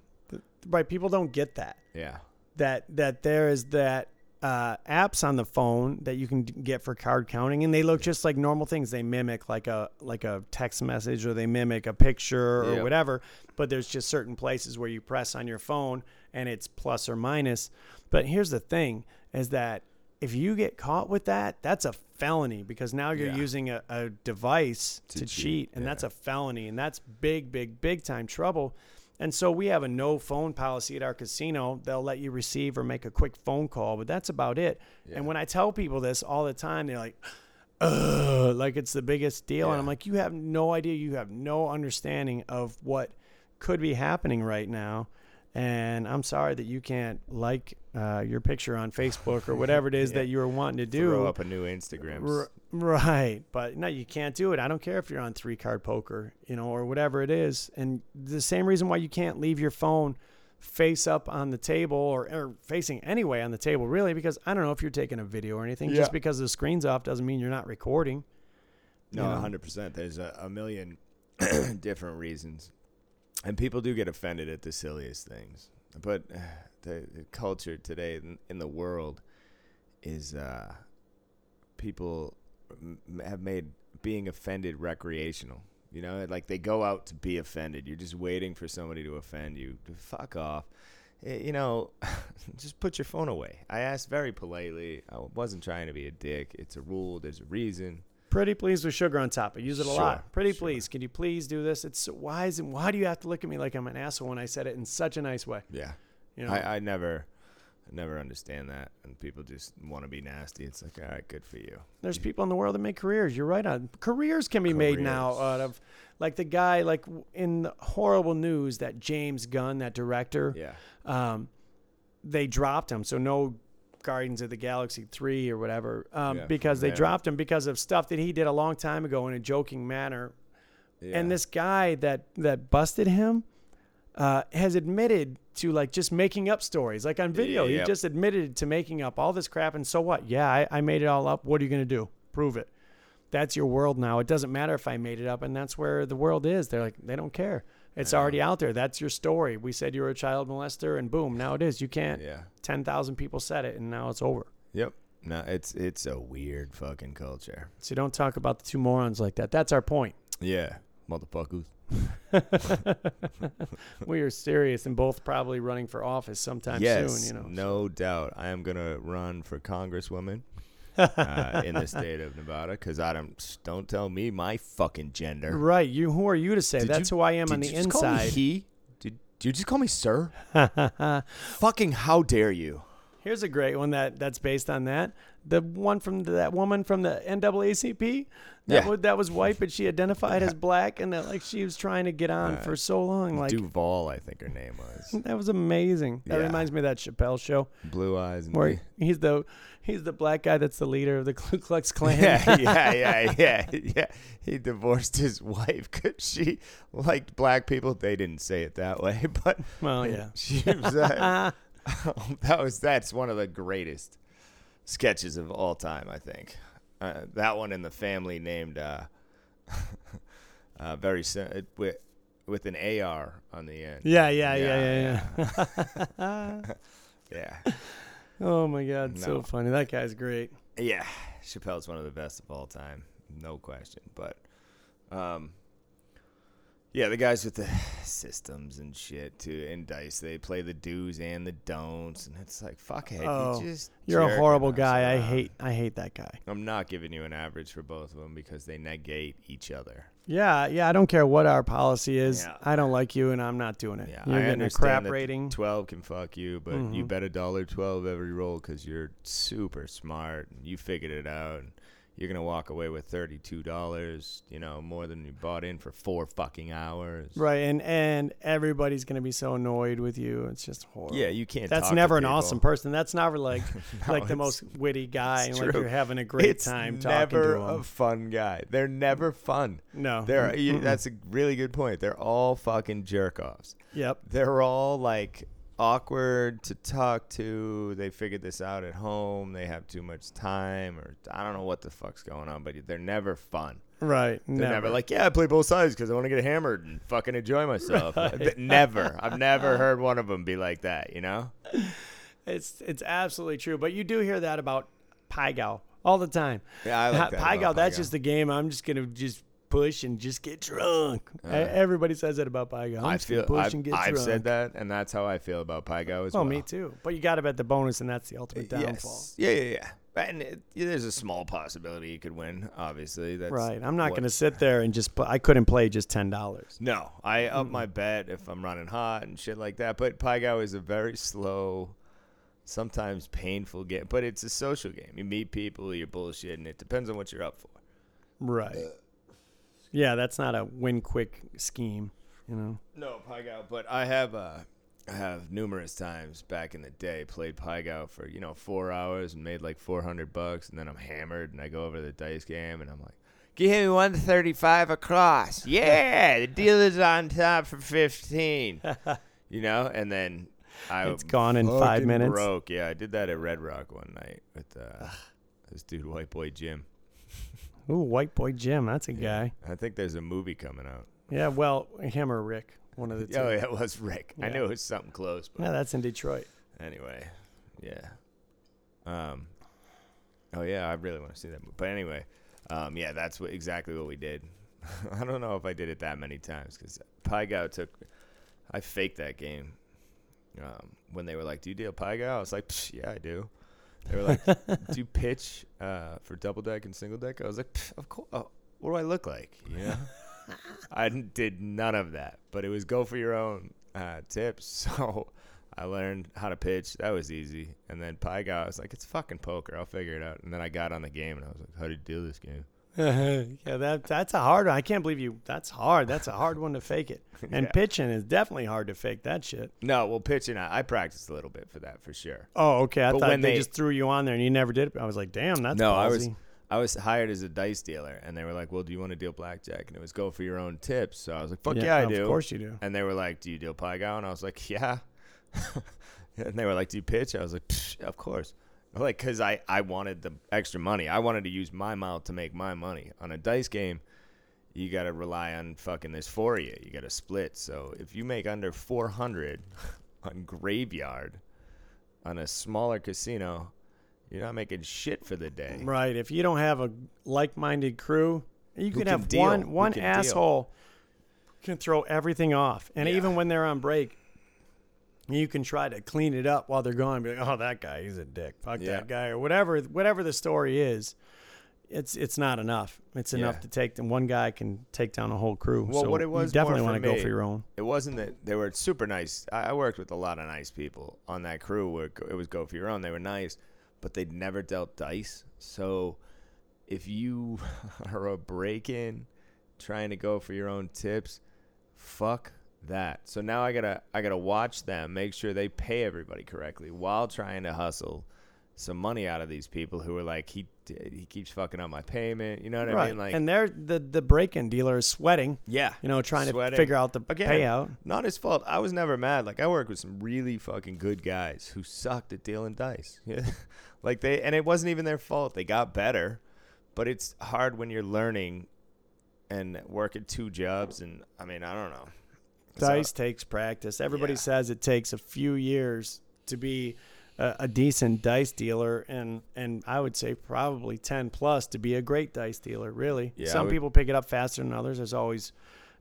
Right? People don't get that. yeah. that that there is that uh, apps on the phone that you can get for card counting, and they look just like normal things. They mimic like a like a text message, or they mimic a picture, or Yep. whatever. But there's just certain places where you press on your phone, and it's plus or minus. But here's the thing: is that if you get caught with that, that's a felony because now you're Yeah. using a, a device to, To cheat, cheat, and yeah. that's a felony, and that's big, big, big time trouble. And so we have a no phone policy at our casino. They'll let you receive or make a quick phone call, but that's about it. Yeah. And when I tell people this all the time, they're like, Ugh, like it's the biggest deal. And I'm like, you have no idea. You have no understanding of what could be happening right now. And I'm sorry that you can't like uh, your picture on Facebook or whatever it is Yeah. that you were wanting to do. Throw up a new Instagram. R- right. But no, you can't do it. I don't care if you're on three card poker, you know, or whatever it is. And the same reason why you can't leave your phone face up on the table or, or facing anyway on the table, really, because I don't know if you're taking a video or anything. Just because the screen's off doesn't mean you're not recording. No, you know? hundred percent. There's a, a million different reasons, and people do get offended at the silliest things. But uh, the, the culture today in, in the world is uh, people m- have made being offended recreational. You know, like they go out to be offended. You're just waiting for somebody to offend you. Fuck off. Eh, You know, just put your phone away. I asked very politely. I wasn't trying to be a dick. It's a rule. There's a reason. Pretty please with sugar on top. I use it a Sure, lot. Pretty sure. please. Can you please do this? It's why is it, why do you have to look at me like I'm an asshole when I said it in such a nice way? Yeah. You know, I, I never, I never understand that, and people just want to be nasty. It's like, all right, good for you. There's people in the world that make careers. You're right on. Careers can be made now out of, like the guy, like in the horrible news that James Gunn, that director, Yeah, um, they dropped him. So no Guardians of the Galaxy three or whatever, um, Yeah, because they dropped him because of stuff that he did a long time ago in a joking manner. yeah. And this guy that that busted him uh, has admitted to like just making up stories, like on video. He Yep. just admitted to making up all this crap. And so what? Yeah, I, I made it all up. What are you gonna do? Prove it. That's your world now. It doesn't matter if I made it up, and that's where the world is. They're like they don't care. It's already out there. That's your story. We said you were a child molester, and boom, now it is. You can't. yeah, Ten thousand people said it, and now it's over. yep. No, it's it's a weird fucking culture. So don't talk about the two morons like that. That's our point. Yeah, motherfuckers. we are serious and both probably running for office sometime yes, soon. You know, no doubt. I am gonna run for congresswoman uh, in the state of Nevada because I don't don't tell me my fucking gender. Right. You who are you to say? Did That's you- who I am on the you just call me inside. he? Did, did you just call me sir? Fucking how dare you? Here's a great one that that's based on that. The one from the, that woman from the NAACP that Yeah. was, that was white, but she identified as black, and that like she was trying to get on Uh, for so long. Like Duval, I think her name was. that was amazing. That Yeah. reminds me of that Chappelle show Blue eyes and where he's the he's the black guy that's the leader of the Ku Klux Klan. yeah, yeah, yeah, yeah, yeah. He divorced his wife because she liked black people. They didn't say it that way, but well, yeah. she was. Uh, that was that's one of the greatest sketches of all time. I think uh, that one in the family named uh, uh, very sim- with with an AR on the end. Yeah, yeah, yeah, yeah, yeah. yeah. Oh my god, so funny. That guy's great. Yeah, Chappelle's one of the best of all time, no question. But, um, yeah, the guys with the systems and shit too, in dice, they play the do's and the don'ts, and it's like, fuckhead, Oh, you just You're a horrible guy. I hate I hate that guy. I'm not giving you an average for both of them because they negate each other. Yeah, yeah, I don't care what our policy is. Yeah. I don't like you and I'm not doing it. Yeah, You're I getting a crap rating. Twelve can fuck you, but you Mhm. bet a dollar twelve every roll because you're super smart and you figured it out. And you're gonna walk away with thirty-two dollars, you know, more than you bought in for four fucking hours. Right, and and everybody's gonna be so annoyed with you. It's just horrible. Yeah, you can't. That's talk to never an awesome person. That's never like No, like the most witty guy and like you're having a great it's time talking never to him. a fun guy. They're never fun. no, They're you, Mm-mm. that's a really good point. They're all fucking jerk offs. yep. they're all like awkward to talk to. They figured this out at home. They have too much time, or I don't know what the fuck's going on, but they're never fun. Right, They're never. never, like, yeah, I play both sides because I want to get hammered and fucking enjoy myself. Right. Never. I've never heard one of them be like that. You know? It's it's absolutely true. But you do hear that about Pai Gow all the time. Yeah, I like that. Pai Gow, that's just the game. I'm just gonna just push and just get drunk. Uh, Everybody says that about. I'm I feel. push I've, and get I've drunk. said that, and that's how I feel about Pai Gow as Oh, well. me too. But you got to bet the bonus, and that's the ultimate downfall. Yes. Yeah, yeah, yeah. And it, there's a small possibility you could win. Obviously, that's Right. I'm not going to sit there and just. Put, I couldn't play just ten dollars. No, I up my bet if I'm running hot and shit like that. But Pai Gow is a very slow, sometimes painful game. But it's a social game. You meet people, you're bullshitting. It depends on what you're up for. Right. Yeah, that's not a win quick scheme. You know. No, Pai Gow. But I have uh, I have numerous times back in the day played Pai Gow for you know four hours and made like 400 bucks, and then I'm hammered and I go over to the dice game and I'm like. Give me 135 across. Yeah, the dealer's on top for 15. you know, and then I It's gone in five minutes. Broke. Yeah, I did that at Red Rock one night with uh, this dude, White Boy Jim. Ooh, white boy Jim. That's a guy. I think there's a movie coming out. Yeah. Well, him or Rick, one of the two. Oh, yeah, it was Rick. I Yeah. knew it was something close, but Yeah, that's in Detroit. anyway, yeah. Um. Oh yeah, I really want to see that movie. But anyway, um, yeah, that's what exactly what we did. I don't know if I did it that many times because Pai Gow took. I faked that game. Um, when they were like, "Do you deal Pai Gow?" I was like, "Psh, "Yeah, I do." They were like, "Do you pitch uh, for double deck and single deck?" I was like, "Of course." Oh, what do I look like? You know, I didn't- none of that, but it was go for your own uh, tips. So I learned how to pitch. That was easy. And then Pai Gow, I was like, "It's fucking poker. I'll figure it out." And then I got on the game, and I was like, "How do you deal this game?" yeah, that that's a hard one. I can't believe you. That's hard. That's a hard one to fake it. And Yeah. pitching is definitely hard to fake that shit. No, well, pitching, I, I practiced a little bit for that for sure. Oh, okay. I But thought when they, they- just threw you on there and you never did it. I was like, damn, that's No, I was- I was hired as a dice dealer, and they were like, "Well, do you want to deal blackjack?" And it was go for your own tips. So I was like, "Fuck yeah, I do." Of course you do. And they were like, "Do you deal Pai Gow?" And I was like, "Yeah." and they were like, "Do you pitch?" I was like, "Of course." Like, cause I I wanted the extra money. I wanted to use my mouth to make my money on a dice game. You got to rely on fucking this for you. You got to split. So if you make under four hundred on graveyard on a smaller casino, you're not making shit for the day. Right. If you don't have a like-minded crew, you could can have deal? one one can deal? asshole can throw everything off, and Yeah. even when they're on break, you can try to clean it up while they're gone. Be like, oh, that guy, he's a dick. Fuck Yeah. that guy, or whatever. Whatever the story is, it's it's not enough. It's enough Yeah. to take them. One guy can take down a whole crew. Well, so what it was you definitely want to go for your own. it wasn't that they were super nice. I, I worked with a lot of nice people on that crew where it was go for your own. They were nice, but they'd never dealt dice. So if you are a break in trying to go for your own tips, fuck that. So now I gotta I gotta watch them, make sure they pay everybody correctly while trying to hustle some money out of these people who are like he he keeps fucking up my payment. You know what I right. mean? Like and they're the the break-in dealer is sweating. yeah, You know, trying Sweating. to figure out the Again, payout. Not his fault. I was never mad. Like I worked with some really fucking good guys who sucked at dealing dice. Yeah. like they and it wasn't even their fault. They got better. But it's hard when you're learning and working two jobs and I mean, I don't know. Dice takes practice. Everybody Yeah. says it takes a few years to be a, a decent dice dealer, and and I would say probably ten plus to be a great dice dealer. Really, Yeah, some would- people pick it up faster than others. There's always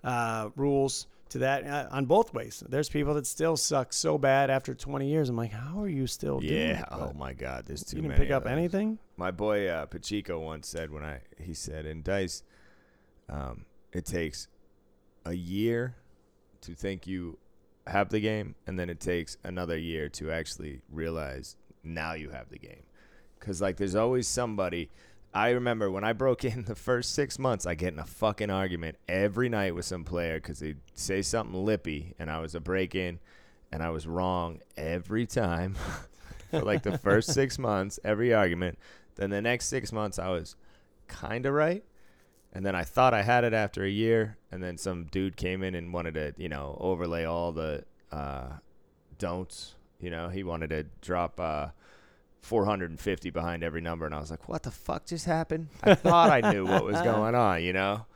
uh, rules to that uh, on both ways. There's people that still suck so bad after 20 years. I'm like, how are you still Yeah. Oh my God, there's too you didn't many. pick up those. anything? My boy uh, Pachico once said when I he said in dice, um, it takes a year to think you have the game, and then it takes another year to actually realize now you have the game. Cause like there's always somebody. I remember when I broke in the first six months, I get in a fucking argument every night with some player because they'd say something lippy, and I was a break in, and I was wrong every time. For like the first six months, every argument. Then the next six months, I was kind of right. And then I thought I had it after a year. And then some dude came in and wanted to, you know, overlay all the uh, don'ts. You know, he wanted to drop uh, 450 behind every number. And I was like, what the fuck just happened? I thought I knew what was going on, you know?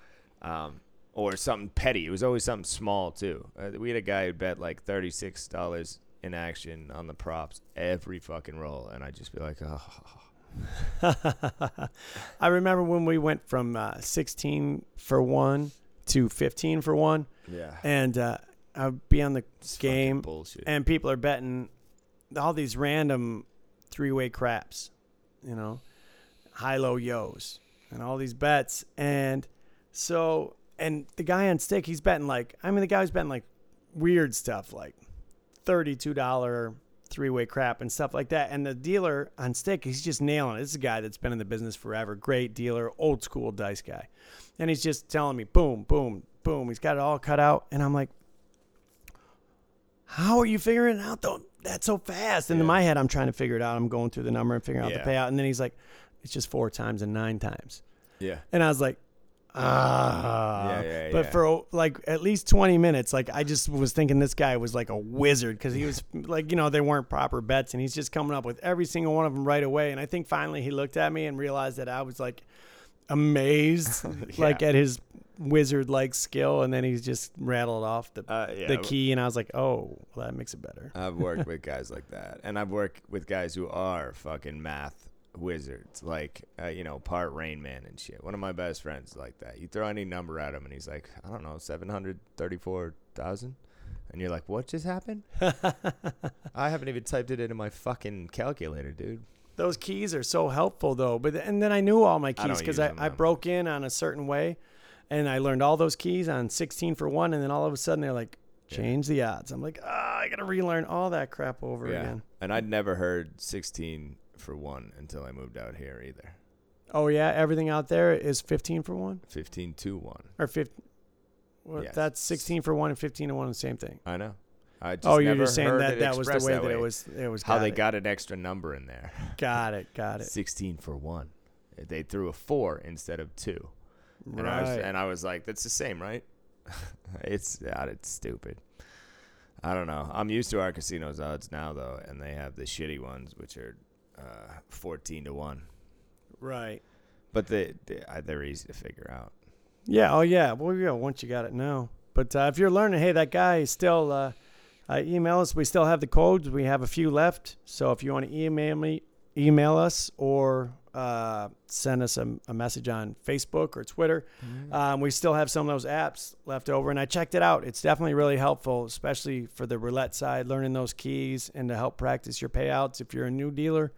Um, or something petty. It was always something small, too. Uh, we had a guy who bet like $36 in action on the props every fucking roll. And I'd just be like, oh. I remember when we went from uh, 16 for one to 15 for one, Yeah. and uh, I'd be on the It's game, bullshit. and people are betting all these random three way craps, you know, high low yos, and all these bets. And so, and the guy on stick, he's betting like, I mean, the guy was betting like weird stuff, like $32 three way crap and stuff like that. And the dealer on stick, he's just nailing it. This is a guy that's been in the business forever, great dealer, old school dice guy. And he's just telling me, boom, boom, boom. He's got it all cut out. And I'm like, how are you figuring it out though? That's so fast. And in my head, I'm trying to figure it out. I'm going through the number and figuring out Yeah. the payout. And then he's like, it's just four times and nine times. yeah. And I was like, ah. Yeah, yeah, But yeah. for like at least 20 minutes, like I just was thinking this guy was like a wizard because he was like, you know, they weren't proper bets. And he's just coming up with every single one of them right away. And I think finally he looked at me and realized that I was like amazed, like at his wizard like skill. And then he's just rattled off the, Uh, the key. And I was like, oh, well, that makes it better. I've worked with guys like that, and I've worked with guys who are fucking math wizards, like uh, you know, part Rain Man and shit. One of my best friends is like that. You throw any number at him, and he's like, I don't know, seven hundred thirty-four thousand, and you're like, what just happened? I haven't even typed it into my fucking calculator, dude. Those keys are so helpful though. But and then I knew all my keys because use I, I broke in on a certain way, and I learned all those keys on 16 for one, and then all of a sudden they're like, change the odds. I'm like, ah, I gotta relearn all that crap over yeah, again. and I'd never heard sixteen for one until I moved out here either. Oh yeah, everything out there is 15 for one. Fifteen to one. or 15. Well, Yes. That's 16 for one and 15 to one, the same thing. I know. I just oh, you're just saying that that was the way that that, it was. It was How got they it. got an extra number in there. Got it. Got it. 16 for one. They threw a four instead of two. And, I was, Right. and I was like, that's the same, right? it's God, it's stupid. I don't know. I'm used to our casinos odds now, though, and they have the shitty ones, which are uh, 14 to 1. Right. But they, they, they're easy to figure out. Yeah. Oh, yeah. Well, yeah. Once you got it now. But uh, if you're learning, hey, that guy is still. Uh, uh, email us. We still have the codes. We have a few left. So if you want to email me, email us or uh, send us a, a message on Facebook or Twitter. Um, we still have some of those apps left over, and I checked it out. It's definitely really helpful, especially for the roulette side, learning those keys and to help practice your payouts. If you're a new dealer,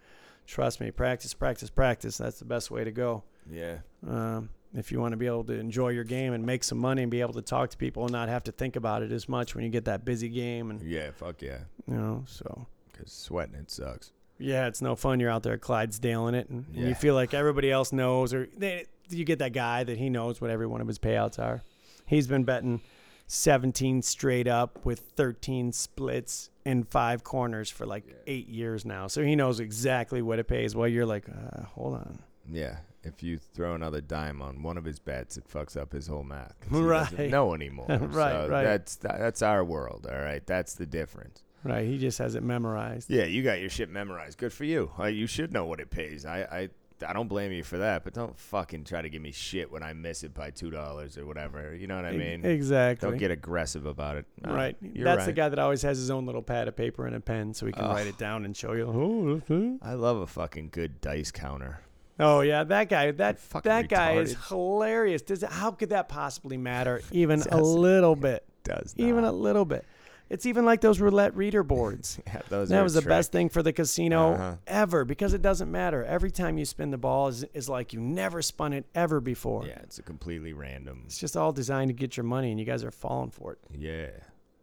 trust me, practice, practice, practice. That's the best way to go. Yeah. Um, if you want to be able to enjoy your game and make some money and be able to talk to people and not have to think about it as much when you get that busy game and Yeah, fuck yeah. you know so Because sweating it sucks. yeah it's no fun you're out there clydesdaling it and, Yeah. you feel like everybody else knows or they, you get that guy that he knows what every one of his payouts are he's been betting 17 straight up with 13 splits and five corners for like eight years now so he knows exactly what it pays while you're like uh, hold on Yeah. If you throw another dime on one of his bets, it fucks up his whole math. he Right. doesn't know anymore. Right, So right. That's that's our world. All right. That's the difference. right he just has it memorized Yeah, you got your shit memorized. Good for you. Uh, you should know what it pays. I, I I don't blame you for that, but don't fucking try to give me shit when I miss it by two dollars or whatever. You know what I mean? exactly. Don't get aggressive about it. No, right. That's right. the guy that always has his own little pad of paper and a pen so he can write it down and show you. Oh. I love a fucking good dice counter. Oh yeah, that guy. That that guy is hilarious. Does how could that possibly matter even a little bit? Does Even a little bit. It's even like those roulette reader boards. yeah, those that was the best thing for the casino Uh-huh. ever because it doesn't matter. Every time you spin the ball is, is like you never spun it ever before. Yeah, it's a completely random. It's just all designed to get your money, and you guys are falling for it. Yeah.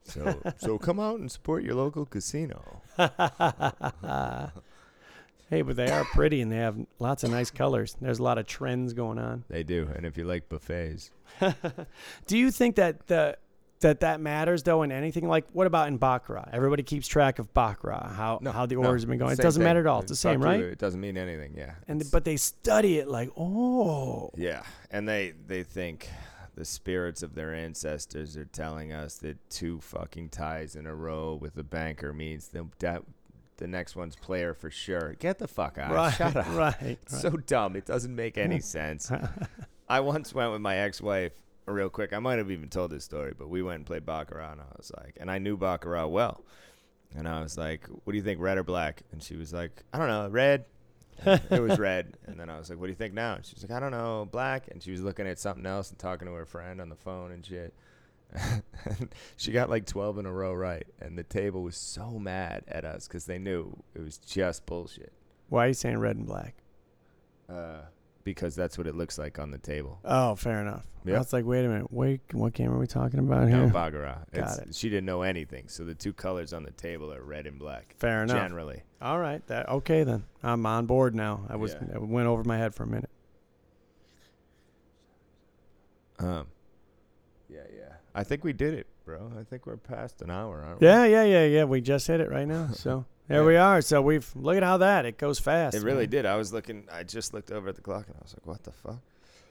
So so come out and support your local casino. Hey, but they are pretty and they have lots of nice colors. There's a lot of trends going on. They do, and if you like buffets, Do you think that the that that matters though in anything like what about in baccarat? Everybody keeps track of baccarat, how no, how the no, orders have been going. It doesn't thing. matter at all. It's the Fuck same, right? It doesn't mean anything. Yeah. And It's- but they study it like, oh, yeah, and they they think the spirits of their ancestors are telling us that two fucking ties in a row with a banker means the that the next one's player for sure. Get the fuck out. right, Shut up. right, It's so dumb. It doesn't make any sense. I once went with my ex-wife. Real quick, I might have even told this story, but we went and played baccarat, and I was like, and I knew baccarat well, and I was like, "What do you think, red or black?" And she was like, "I don't know, red." It was red, and then I was like, "What do you think now?" And she was like, "I don't know, black." And she was looking at something else and talking to her friend on the phone and shit. she got like 12 in a row right, and the table was so mad at us because they knew it was just bullshit. Why are you saying red and black? Uh, because that's what it looks like on the table. Oh, fair enough. I Yep. was like, wait a minute, wait, what game are we talking about No, here? Baccarat. Got It's- it. She didn't know anything, so the two colors on the table are red and black. Fair enough. Generally, All right, that okay then. I'm on board now. I was Yeah. I went over my head for a minute. um, yeah, yeah. I think we did it, bro. I think we're past an hour, aren't we? Yeah, yeah, yeah, yeah. We just hit it right now. So there we are. So we've look at how that it goes fast. It really man. did. I was looking. I just looked over at the clock and I was like, "What the fuck?"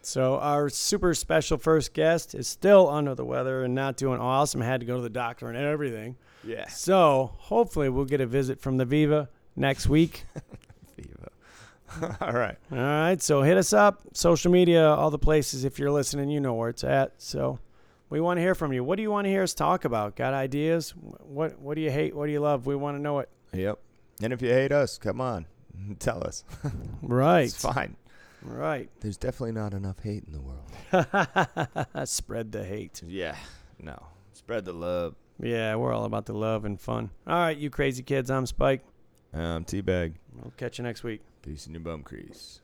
So our super special first guest is still under the weather and not doing awesome. Had to go to the doctor and everything. Yeah. So hopefully we'll get a visit from the Viva next week. Viva. All right. All right. So hit us up, social media, all the places. If you're listening, you know where it's at. So we want to hear from you. What do you want to hear us talk about? Got ideas? What What do you hate? What do you love? We want to know it. Yep. And if you hate us, come on, tell us. Right. It's fine. Right. There's definitely not enough hate in the world. Spread the hate. Yeah. No. Spread the love. Yeah, we're all about the love and fun. All right, you crazy kids. I'm Spike. Um, teabag. We'll catch you next week. Peace in your bum crease.